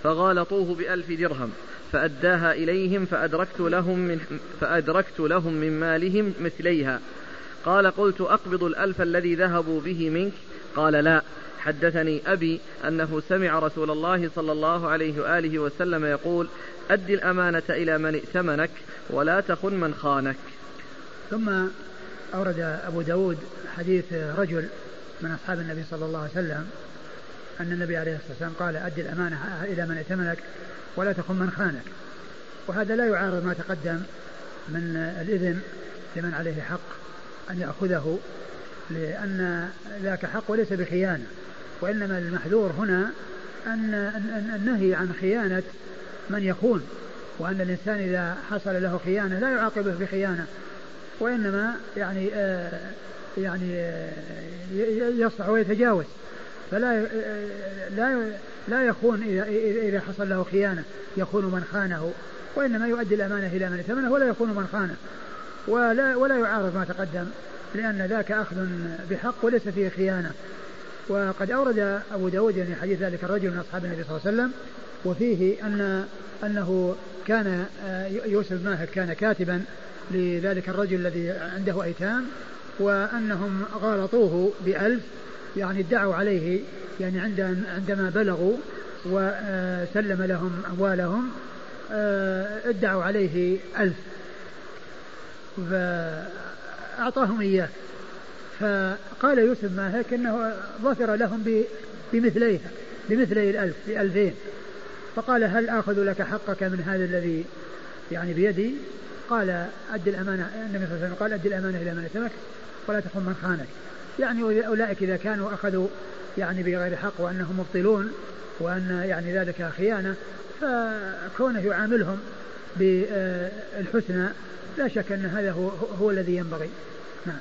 فغالطوه بألف درهم فأداها إليهم فأدركت لهم من فأدركت لهم من مالهم مثليها. قال قلت أقبض الألف الذي ذهبوا به منك؟ قال لا. حدثني أبي أنه سمع رسول الله صلى الله عليه وآله وسلم يقول أد الأمانة إلى من ائتمنك ولا تخن من خانك. ثم أورد أبو داود حديث رجل من أصحاب النبي صلى الله عليه وسلم أن النبي عليه الصلاة والسلام قال أد الأمانة إلى من ائتمنك ولا تخن من خانك. وهذا لا يعارض ما تقدم من الإذن لمن عليه حق أن يأخذه لأن ذاك حق وليس بخيانة. وإنما المحذور هنا أن النهي عن خيانة من يخون وأن الإنسان إذا حصل له خيانة لا يعاقبه بخيانة. وإنما يعني آه يعني آه يصفح ويتجاوز. فلا لا لا يخون إذا حصل له خيانة يخون من خانه وإنما يؤدي الأمانة إلى من ائتمنه ولا يخون من خانه. ولا ولا يعارض ما تقدم لأن ذاك أخذ بحق وليس فيه خيانة. وقد أورد أبو داود يعني حديث ذلك الرجل من أصحاب النبي صلى الله عليه وسلم وفيه أن أنه كان آه، يوسف ماهر كان كاتبا لذلك الرجل الذي عنده أيتام وأنهم غالطوه بألف يعني ادعوا عليه يعني عندما بلغوا وسلم لهم أموالهم آه، ادعوا عليه ألف. فأعطاهم إياه. فقال يوسف ماهك أنه ظفر لهم بمثليها بمثلي الألف بألفين. فقال هل آخذ لك حقك من هذا الذي يعني بيدي؟ قال أد الأمانة النبي صلى الله عليه وسلم قال أد الأمانة إلى من أتمك ولا تخن من خانك. يعني أولئك إذا كانوا أخذوا يعني بغير حق وأنهم مبطلون وأن يعني ذلك خيانة فكونه يعاملهم بالحسنى لا شك أن هذا هو, هو الذي ينبغي. نعم.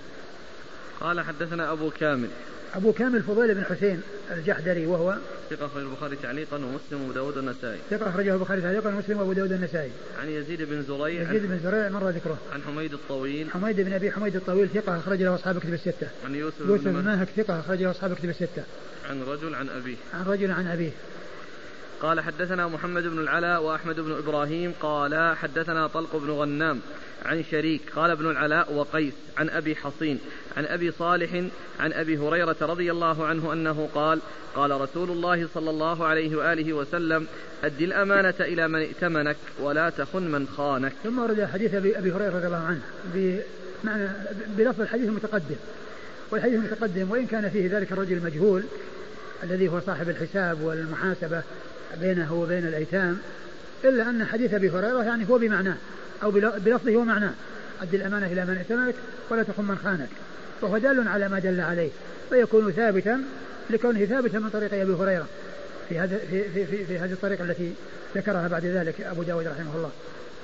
قال حدثنا أبو كامل. أبو كامل فضيل بن حسين الجحدري وهو ثقة أخرجه البخاري تعليقا ومسلم وأبو داود النسائي ثقة أخرجه البخاري تعليقا ومسلم وأبو داود النسائي عن يزيد بن زريع يزيد بن زريع مر ذكره. عن حميد الطويل. حميد بن أبي حميد الطويل ثقة أخرج له أصحاب كتب الستة. عن يوسف, يوسف بن ماهك ثقة أخرج له أصحاب كتب الستة. عن رجل عن أبيه. عن رجل عن أبيه. قال حدثنا محمد بن العلاء وأحمد بن إبراهيم قال حدثنا طلق بن غنام. عن شريك قال ابن العلاء وقيس عن أبي حصين عن أبي صالح عن أبي هريرة رضي الله عنه أنه قال قال رسول الله صلى الله عليه وآله وسلم أد الأمانة إلى من ائتمنك ولا تخن من خانك. ثم ورد حديث أبي هريرة رضي الله عنه بمعنى بلفظ الحديث المتقدم. والحديث المتقدم وإن كان فيه ذلك الرجل المجهول الذي هو صاحب الحساب والمحاسبة بينه وبين الأيتام إلا أن حديث أبي هريرة يعني هو بمعناه. أو بلفظه ومعناه أد الأمانة إلى من ائتمنك ولا تخن من خانك. وهو دال على ما دل عليه. فيكون ثابتا لكونه ثابتا من طريق أبي هريرة. في هذا في, في, في, في هذه الطريقة التي ذكرها بعد ذلك أبو داود رحمه الله.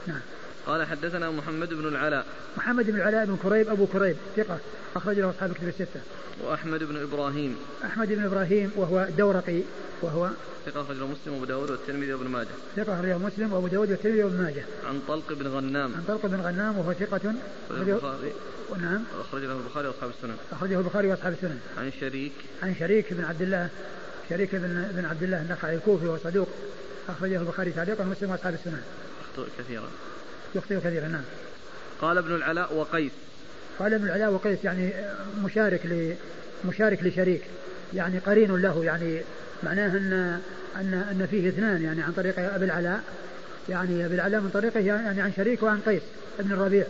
نعم. قال حدثنا محمد بن العلاء. محمد بن العلاء بن كريب أبو كريب ثقة أخرج له أصحاب الكتب الستة. وأحمد بن إبراهيم. أحمد بن إبراهيم وهو دورقي وهو ثقة أخرجه مسلم وأبو داود والترمذي وابن ماجه. ثقة أخرجه مسلم وأبو داود والترمذي وابن ماجه. عن طلق بن غنام. عن طلق بن غنام وهو ثقة البخاري. نعم. أخرج له البخاري وأصحاب السنن. أخرجه البخاري وأصحاب السنن. عن شريك. عن شريك بن عبد الله شريك بن بن عبد الله النخعي الكوفي وهو صدوق أخرجه البخاري تعليقا ومسلم وأصحاب السنن. يخطئ كثيرا. يخطئ كثيرا نعم. قال ابن العلاء وقيس. قال ابن العلاء وقيس يعني مشارك ل مشارك لشريك يعني قرين له يعني معناه ان ان أن فيه اثنان يعني عن طريق أبي العلاء يعني أبي العلاء من طريقه يعني عن شريك وعن قيس ابن الربيع.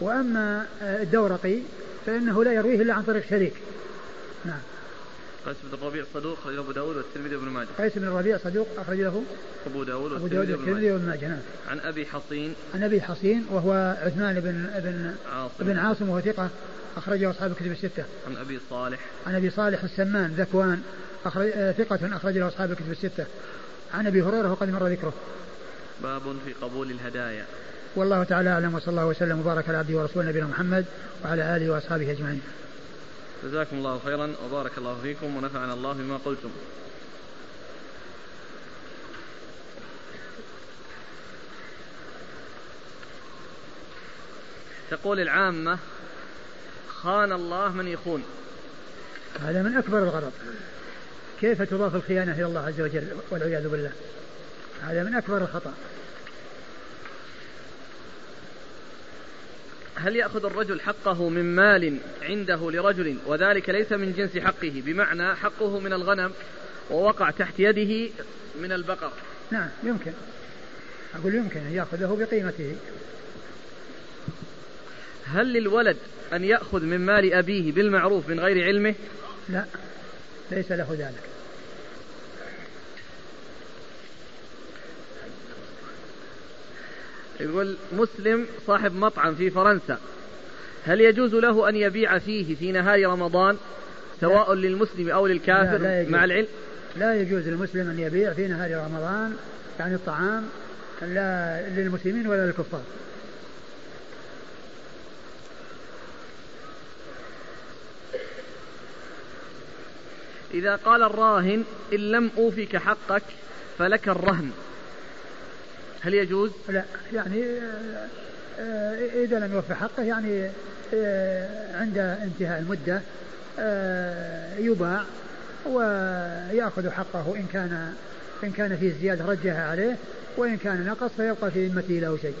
وأما الدورقي فإنه لا يرويه إلا عن طريق شريك. نعم. قيس بن الربيع صدوق أخرج أبو داود والترمذي وابن ماجه. قيس بن الربيع صدوق أخرج له أبو داود والترمذي وابن ماجه نعم. عن أبي حصين. عن أبي حصين وهو عثمان بن بن عاصم بن عاصم وهو ثقة أخرجه أصحاب الكتب الستة. عن أبي صالح. عن أبي صالح السمان ذكوان أخرج آه، ثقة أخرج له أصحاب الكتب الستة. عن أبي هريرة وقد مر ذكره. باب في قبول الهدايا. والله تعالى أعلم وصلى الله وسلم وبارك على عبده ورسوله نبينا محمد وعلى آله وأصحابه أجمعين. جزاكم الله خيرا وبارك الله فيكم ونفعنا الله بما قلتم. تقول العامة خان الله من يخون. هذا من أكبر الغلط كيف تضاف الخيانة إلى الله عز وجل والعياذ بالله؟ هذا من أكبر الخطأ. هل يأخذ الرجل حقه من مال عنده لرجل وذلك ليس من جنس حقه؟ بمعنى حقه من الغنم ووقع تحت يده من البقر. نعم يمكن. أقول يمكن أن يأخذه بقيمته. هل للولد أن يأخذ من مال أبيه بالمعروف من غير علمه؟ لا ليس له ذلك. يقول مسلم صاحب مطعم في فرنسا. هل يجوز له أن يبيع فيه في نهار رمضان سواء لا. للمسلم أو للكافر لا لا مع العلم؟ لا يجوز للمسلم أن يبيع في نهار رمضان يعني الطعام لا للمسلمين ولا للكفار. إذا قال الراهن إن لم أوفك حقك فلك الرهن. هل يجوز؟ لا يعني آه، آه، إذا لم يوفي حقه يعني آه، عند انتهاء المدة يباع ويأخذ حقه إن كان إن كان فيه زيادة رجها عليه وإن كان نقص فيبقى في ذمته له شيء.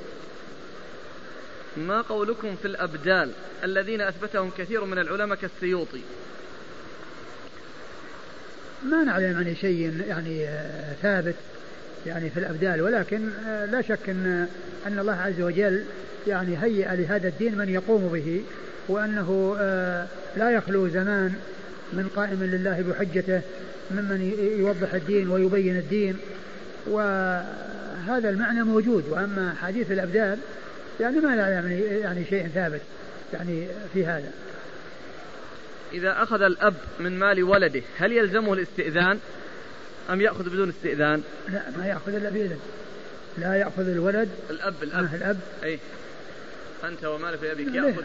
ما قولكم في الأبدال الذين أثبتهم كثير من العلماء كالسيوطي؟ ما نعلم عن شيء يعني ثابت. يعني في الأبدال ولكن آه، لا شك أن أن الله عز وجل يعني هيئ لهذا الدين من يقوم به وأنه آه، لا يخلو زمان من قائم لله بحجته ممن يوضح الدين ويبين الدين وهذا المعنى موجود. وأما حديث الأبدال يعني ما لا يعني, يعني شيء ثابت يعني في هذا. إذا أخذ الأب من مال ولده هل يلزمه الاستئذان؟ أم يأخذ بدون استئذان؟ لا ما يأخذ إلا بإذن لا يأخذ الولد. الأب الأب. آه الأب. أي. أنت ومالك لأبيك يأخذ؟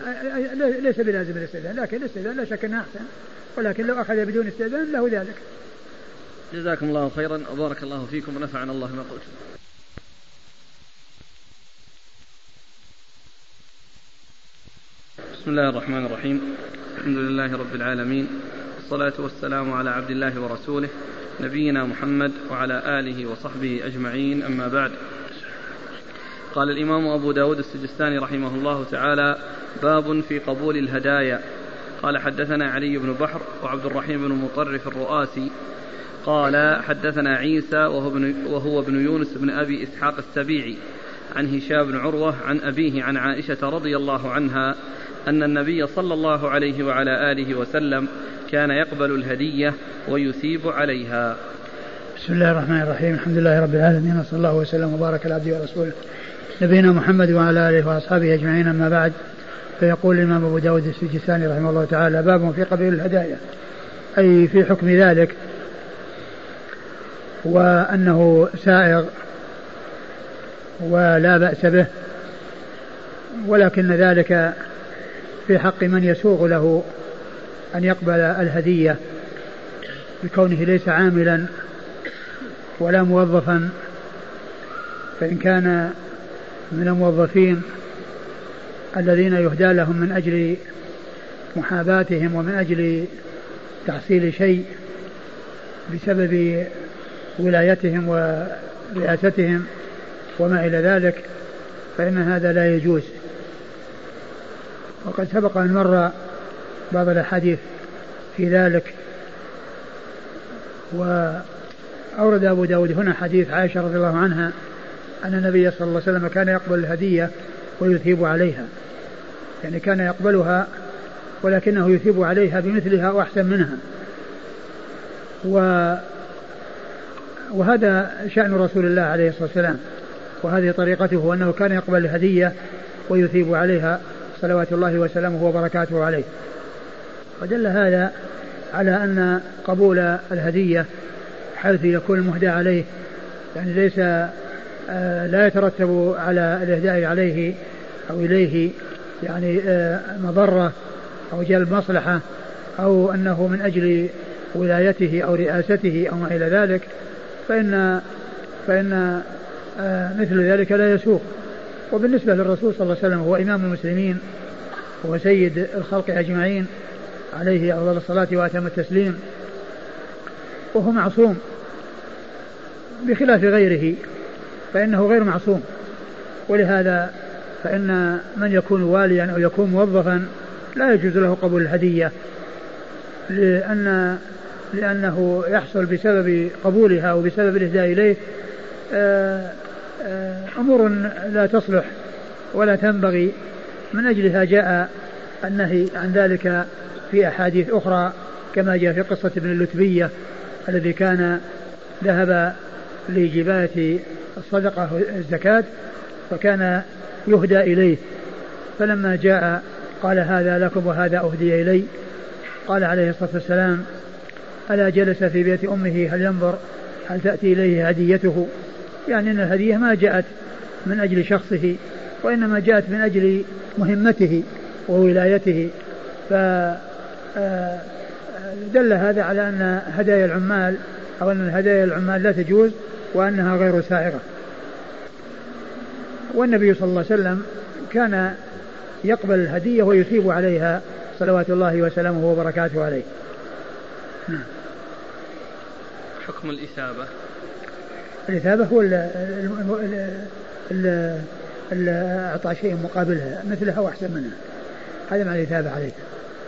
ليس بلازم الاستئذان لكن الاستئذان لا شك أنه أحسن. ولكن لو أخذ بدون استئذان له ذلك. جزاكم الله خيرا وبارك الله فيكم ونفعنا الله ما قلت. بسم الله الرحمن الرحيم. الحمد لله رب العالمين. والصلاة والسلام على عبد الله ورسوله نبينا محمد وعلى آله وصحبه أجمعين. أما بعد قال الإمام أبو داود السجستاني رحمه الله تعالى باب في قبول الهدايا. قال حدثنا علي بن بحر وعبد الرحيم بن مطرف الرؤاسي. قال حدثنا عيسى وهو ابن, وهو ابن يونس بن أبي إسحاق السبيعي عن هشام بن عروة عن أبيه عن عائشة رضي الله عنها أن النبي صلى الله عليه وعلى آله وسلم كان يقبل الهدية ويثيب عليها. بسم الله الرحمن الرحيم. الحمد لله رب العالمين وصلى الله وسلم وبارك على عبده ورسوله. نبينا محمد وعلى آله وأصحابه أجمعين أما بعد. فيقول الإمام أبو داود السجستاني رحمه الله تعالى باب في قبيل الهدايا أي في حكم ذلك وأنه سائغ ولا بأس به ولكن ذلك في حق من يسوغ له. أن يقبل الهدية بكونه ليس عاملا ولا موظفا فإن كان من الموظفين الذين يهدى لهم من أجل محاباتهم ومن أجل تحصيل شيء بسبب ولايتهم ورئاستهم وما إلى ذلك فإن هذا لا يجوز. وقد سبق أن مر بعض الأحاديث في ذلك. وأورد أبو داود هنا حديث عائشة رضي الله عنها أن النبي صلى الله عليه وسلم كان يقبل الهدية ويثيب عليها. يعني كان يقبلها ولكنه يثيب عليها بمثلها وأحسن منها. و وهذا شأن رسول الله عليه الصلاة والسلام. وهذه طريقته أنه كان يقبل الهدية ويثيب عليها صلوات الله وسلامه وبركاته عليه. ودل هذا على أن قبول الهدية حيث يكون المهدى عليه يعني ليس آه، لا يترتب على الإهداء عليه أو إليه يعني آه، مضرة أو جلب مصلحة أو أنه من أجل ولايته أو رئاسته أو ما إلى ذلك فإن فإن آه، مثل ذلك لا يسوق. وبالنسبة للرسول صلى الله عليه وسلم هو إمام المسلمين هو سيد الخلق أجمعين عليه أفضل الصلاة وأتم التسليم وهو معصوم بخلاف غيره فإنه غير معصوم. ولهذا فإن من يكون واليا أو يكون موظفا لا يجوز له قبول الهدية لأن لأنه يحصل بسبب قبولها وبسبب الإهداء إليه آه، آه، أمور لا تصلح ولا تنبغي. من أجلها جاء النهي عن ذلك في أحاديث أخرى كما جاء في قصة ابن اللتبية الذي كان ذهب لجباية الصدقة الزكاة فكان يهدى إليه. فلما جاء قال هذا لكم وهذا أهدي إلي. قال عليه الصلاة والسلام ألا جلس في بيت أمه هل ينظر هل تأتي إليه هديته؟ يعني أن الهدية ما جاءت من أجل شخصه وإنما جاءت من أجل مهمته وولايته. ف دل هذا على أن هدايا العمال أو أن هدايا العمال لا تجوز وأنها غير سائغة والنبي صلى الله عليه وسلم كان يقبل الهدية ويثيب عليها صلوات الله وسلامه وبركاته عليه. حكم الإثابة. الإثابة هو إعطاء شيء مقابلها مثلها وأحسن منها. هذا معنى الإثابة عليه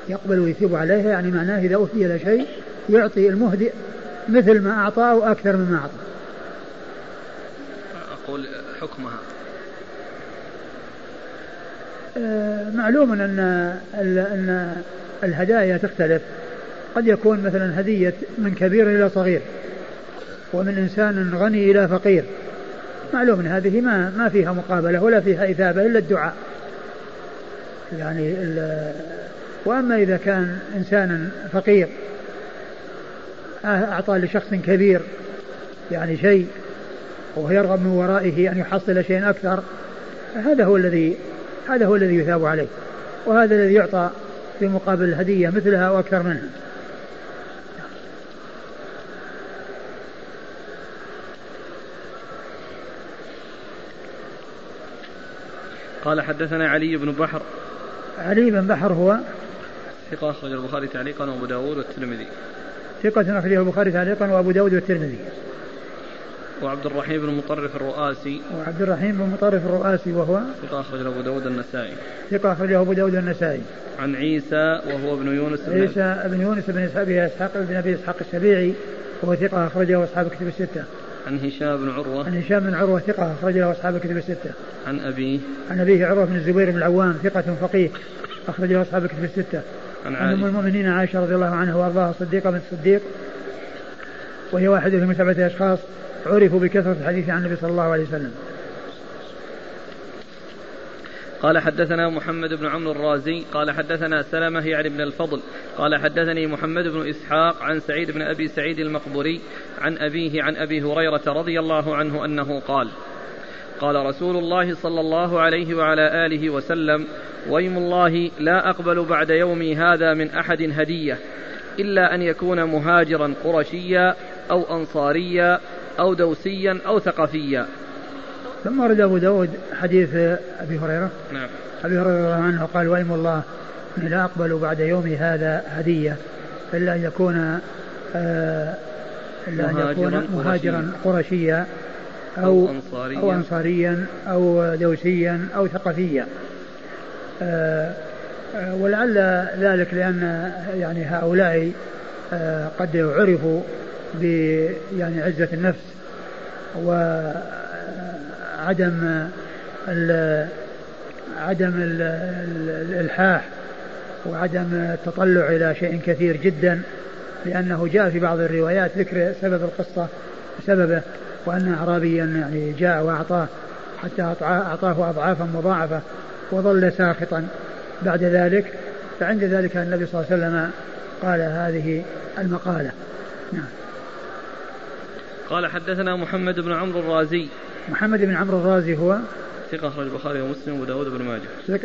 يقبل ويثيب عليها يعني معناه إذا أهدي له شيء يعطي المهدئ مثل ما أعطاه أو أكثر مما أعطى أقول حكمها. آه، معلوم أن أن الهدايا تختلف. قد يكون مثلا هدية من كبير إلى صغير ومن إنسان غني إلى فقير. معلوم أن هذه ما ما فيها مقابلة ولا فيها إثابة إلا الدعاء. يعني وأما إذا كان إنسانا فقير أعطى لشخص كبير يعني شيء وهو يرغب من ورائه أن يحصل شيئا أكثر هذا هو الذي هذا هو الذي يثاب عليه وهذا الذي يعطى في مقابل الهدية مثلها أو أكثر منها. قال حدثنا علي بن بحر. علي بن بحر هو ثقة أخرج البخاري تعليقا وأبو داود والترمذي. ثقة أخرجه البخاري تعليقا وأبو داود والترمذي. وعبد الرحيم بن مطرف الرؤاسي. وعبد الرحيم بن مطرف الرؤاسي وهو ثقة أخرجه أبو داود النسائي ثقة أخرجه أبو داود النسائي عن عيسى وهو ابن يونس بن عيسى بن يونس بن إسحاق إسحاق بن أبي إسحاق السبيعي وهو ثقة أخرجه أصحاب الكتب الستة. عن هشام بن عروة. عن هشام بن عروة ثقة أخرج له أصحاب الكتب الستة. عن أبيه. عن أبيه عروة بن الزبير بن العوام ثقة فقيه أخرج له أصحاب الكتب الستة. عن, أم المؤمنين عائشة رضي الله عنها وأرضاها صديقة بنت الصديق وهي واحدة من سبعة أشخاص عرفوا بكثرة الحديث عن النبي صلى الله عليه وسلم. قال حدثنا محمد بن عمرو الرازي قال حدثنا سلمة يعني بن الفضل قال حدثني محمد بن إسحاق عن سعيد بن أبي سعيد المقبري عن أبيه عن أبي هريرة رضي الله عنه أنه قال قال رسول الله صلى الله عليه وعلى آله وسلم ويم الله لا أقبل بعد يومي هذا من أحد هدية إلا أن يكون مهاجرا قرشيا أو أنصاريا أو دوسيا أو ثقفيا ثم ورد أبو داود حديث أبي هريرة. نعم. أبي هريرة رضي الله عنه قال وإم الله لا أقبل بعد يومي هذا هدية إلا أن يكون آه إلا أن يكون مهاجرا قرشيا أو, أنصاريا. أو أنصاريا أو دوسيا أو ثقفيا آه, آه، ولعل ذلك لأن يعني هؤلاء آه قد عرفوا ب يعني عزة النفس وعدم ال عدم الإلحاح وعدم التطلع إلى شيء كثير جدا لأنه جاء في بعض الروايات ذكر سبب القصة سببه. وأن أعرابيا يعني جاء وأعطاه حتى أعطاه أضعافا مضاعفة وظل ساخطا. بعد ذلك فعند ذلك النبي صلى الله عليه وسلم قال هذه المقالة. نعم. قال حدثنا محمد بن عمرو الرازي. محمد بن عمرو الرازي هو ثقة أخرج البخاري ومسلم وأبو داود بن ماجه.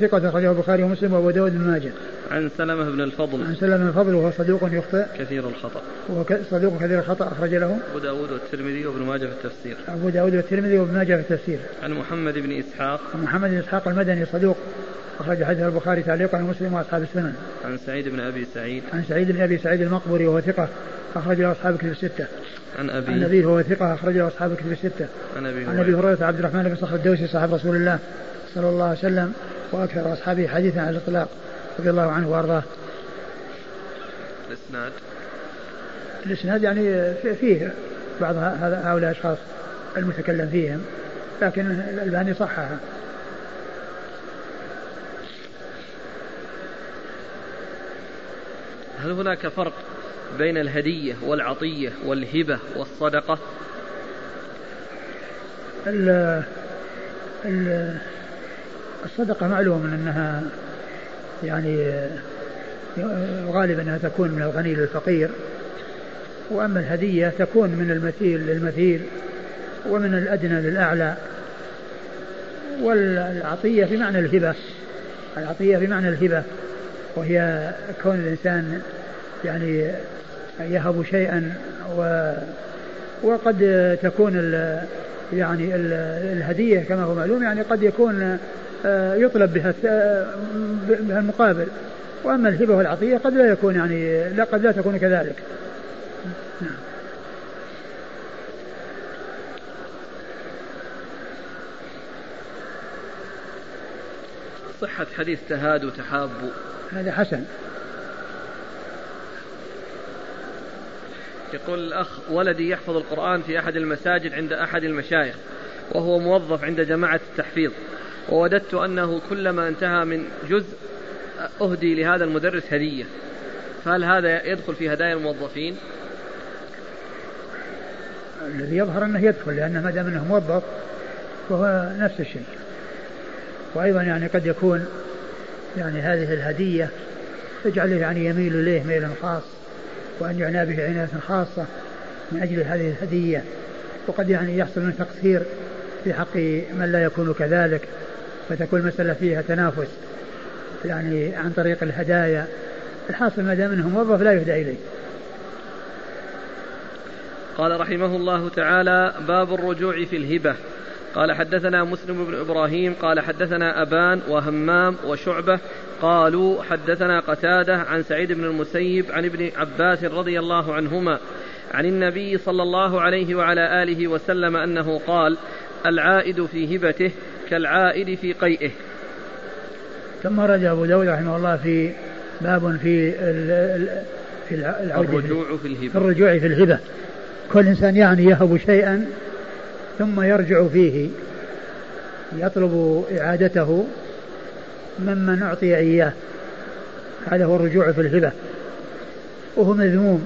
ثقة أخرجه البخاري ومسلم وأبو داود بن ماجه. عن سلمة بن الفضل. عن سلمة بن الفضل وهو صدوق يخطئ. كثير الخطأ. وهو صدوق كثير الخطأ أخرج له. أبو داود والترمذي وابن ماجه في التفسير. أبو داود والترمذي وابن ماجه في التفسير. عن محمد بن إسحاق. عن محمد بن إسحاق المدني صدوق. أخرج حديث البخاري تعليقا ومسلم وأصحاب السنن. عن سعيد بن أبي سعيد. عن سعيد بن أبي سعيد المقبري وهو ثقة أخرج له أصحاب الستة. عن أبي عن أبيه هو ثقة أخرج له أصحاب الكتب الستة. عن أبي عن أبي هريرة عبد الرحمن بن صخر الدوسي صاحب رسول الله صلى الله عليه وسلم وأكثر أصحابه حديثا على الإطلاق رضي الله عنه وأرضاه. الإسناد. الإسناد يعني فيه بعض هؤلاء الأشخاص المتكلم فيهم لكن الألباني صححه. هل هناك فرق بين الهدية والعطية والهبة والصدقة. ال ال الصدقة معلوم أنها يعني غالبا أنها تكون من الغني للفقير وأما الهدية تكون من المثيل للمثيل ومن الأدنى للأعلى. والعطية بمعنى الهبة العطية بمعنى الهبة وهي كون الإنسان يعني يهب شيئا و وقد تكون ال يعني ال الهدية كما هو معلوم يعني قد يكون آه، يطلب بها آه، بها المقابل. وأما الهبة والعطية قد لا يكون يعني لا قد لا تكون كذلك. نعم صحة حديث تهاد وتحاب. هذا حسن. يقول الأخ ولدي يحفظ القرآن في أحد المساجد عند أحد المشايخ وهو موظف عند جماعة التحفيظ ووددت أنه كلما انتهى من جزء أهدي لهذا المدرس هدية. فهل هذا يدخل في هدايا الموظفين؟ الذي يظهر أنه يدخل لأنه ما دام أنه موظف فهو نفس الشيء. وأيضا يعني قد يكون يعني هذه الهدية تجعله يعني يميل إليه ميلا خاص. وأن يعنى به عناية خاصة من أجل هذه الهدية. وقد يعني يحصل من تقصير في حق من لا يكون كذلك فتكون المسألة فيها تنافس يعني عن طريق الهدايا. الحاصل ما دام إنه موظف لا يهدى إليه. قال رحمه الله تعالى باب الرجوع في الهبة. قال حدثنا مسلم بن إبراهيم قال حدثنا أبان وهمام وشعبة قالوا حدثنا قتادة عن سعيد بن المسيب عن ابن عباس رضي الله عنهما عن النبي صلى الله عليه وعلى آله وسلم أنه قال العائد في هبته كالعائد في قيئه. ثم رد أبو داود رحمه الله في باب في في الرجوع في الهبة. في الرجوع في الهبة. كل إنسان يعني يهب شيئا ثم يرجع فيه يطلب إعادته ممن أعطي إياه. هذا هو الرجوع في الهبة. وهو مذموم.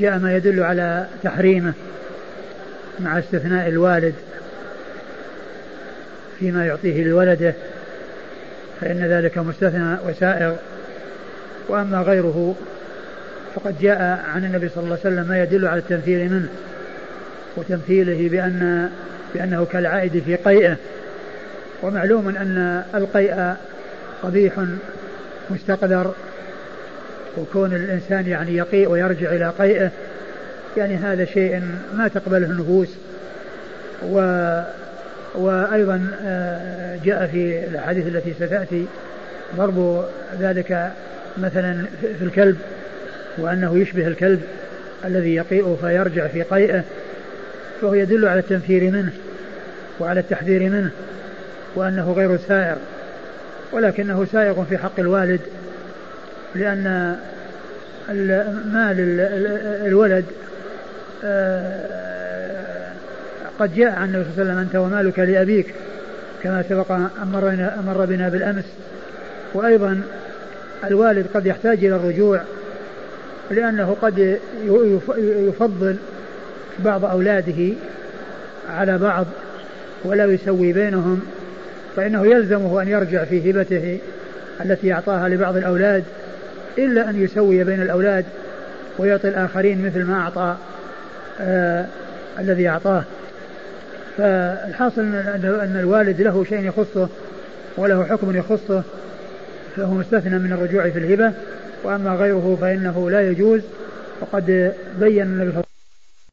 جاء ما يدل على تحريمه مع استثناء الوالد فيما يعطيه لولده فإن ذلك مستثنى وسائغ وأما غيره فقد جاء عن النبي صلى الله عليه وسلم ما يدل على التمثيل منه وتمثيله بأن بأنه كالعائد في قيئه. ومعلوم أن القيء قبيح مستقدر وكون الإنسان يعني يقيء ويرجع إلى قيئه يعني هذا شيء ما تقبله النفوس. و وأيضا آه، جاء في الأحاديث التي ستأتي ضرب ذلك مثلا في الكلب وأنه يشبه الكلب الذي يقيء فيرجع في قيئه فهو يدل على التنفير منه وعلى التحذير منه. وأنه غير سائر ولكنه سائغ في حق الوالد لأن مال الولد آه، قد جاء عن النبي صلى الله عليه وسلم أنت ومالك لأبيك كما سبق مر بنا بالأمس. وأيضا الوالد قد يحتاج إلى الرجوع لأنه قد يفضل بعض أولاده على بعض ولا يسوي بينهم. فإنه يلزمه أن يرجع في هبته التي أعطاها لبعض الأولاد إلا أن يسوي بين الأولاد ويعطي الآخرين مثل ما أعطى آه الذي أعطاه. فالحاصل أن الوالد له شيء يخصه وله حكم يخصه فهو مستثنى من الرجوع في الهبة. وأما غيره فإنه لا يجوز وقد بين النبي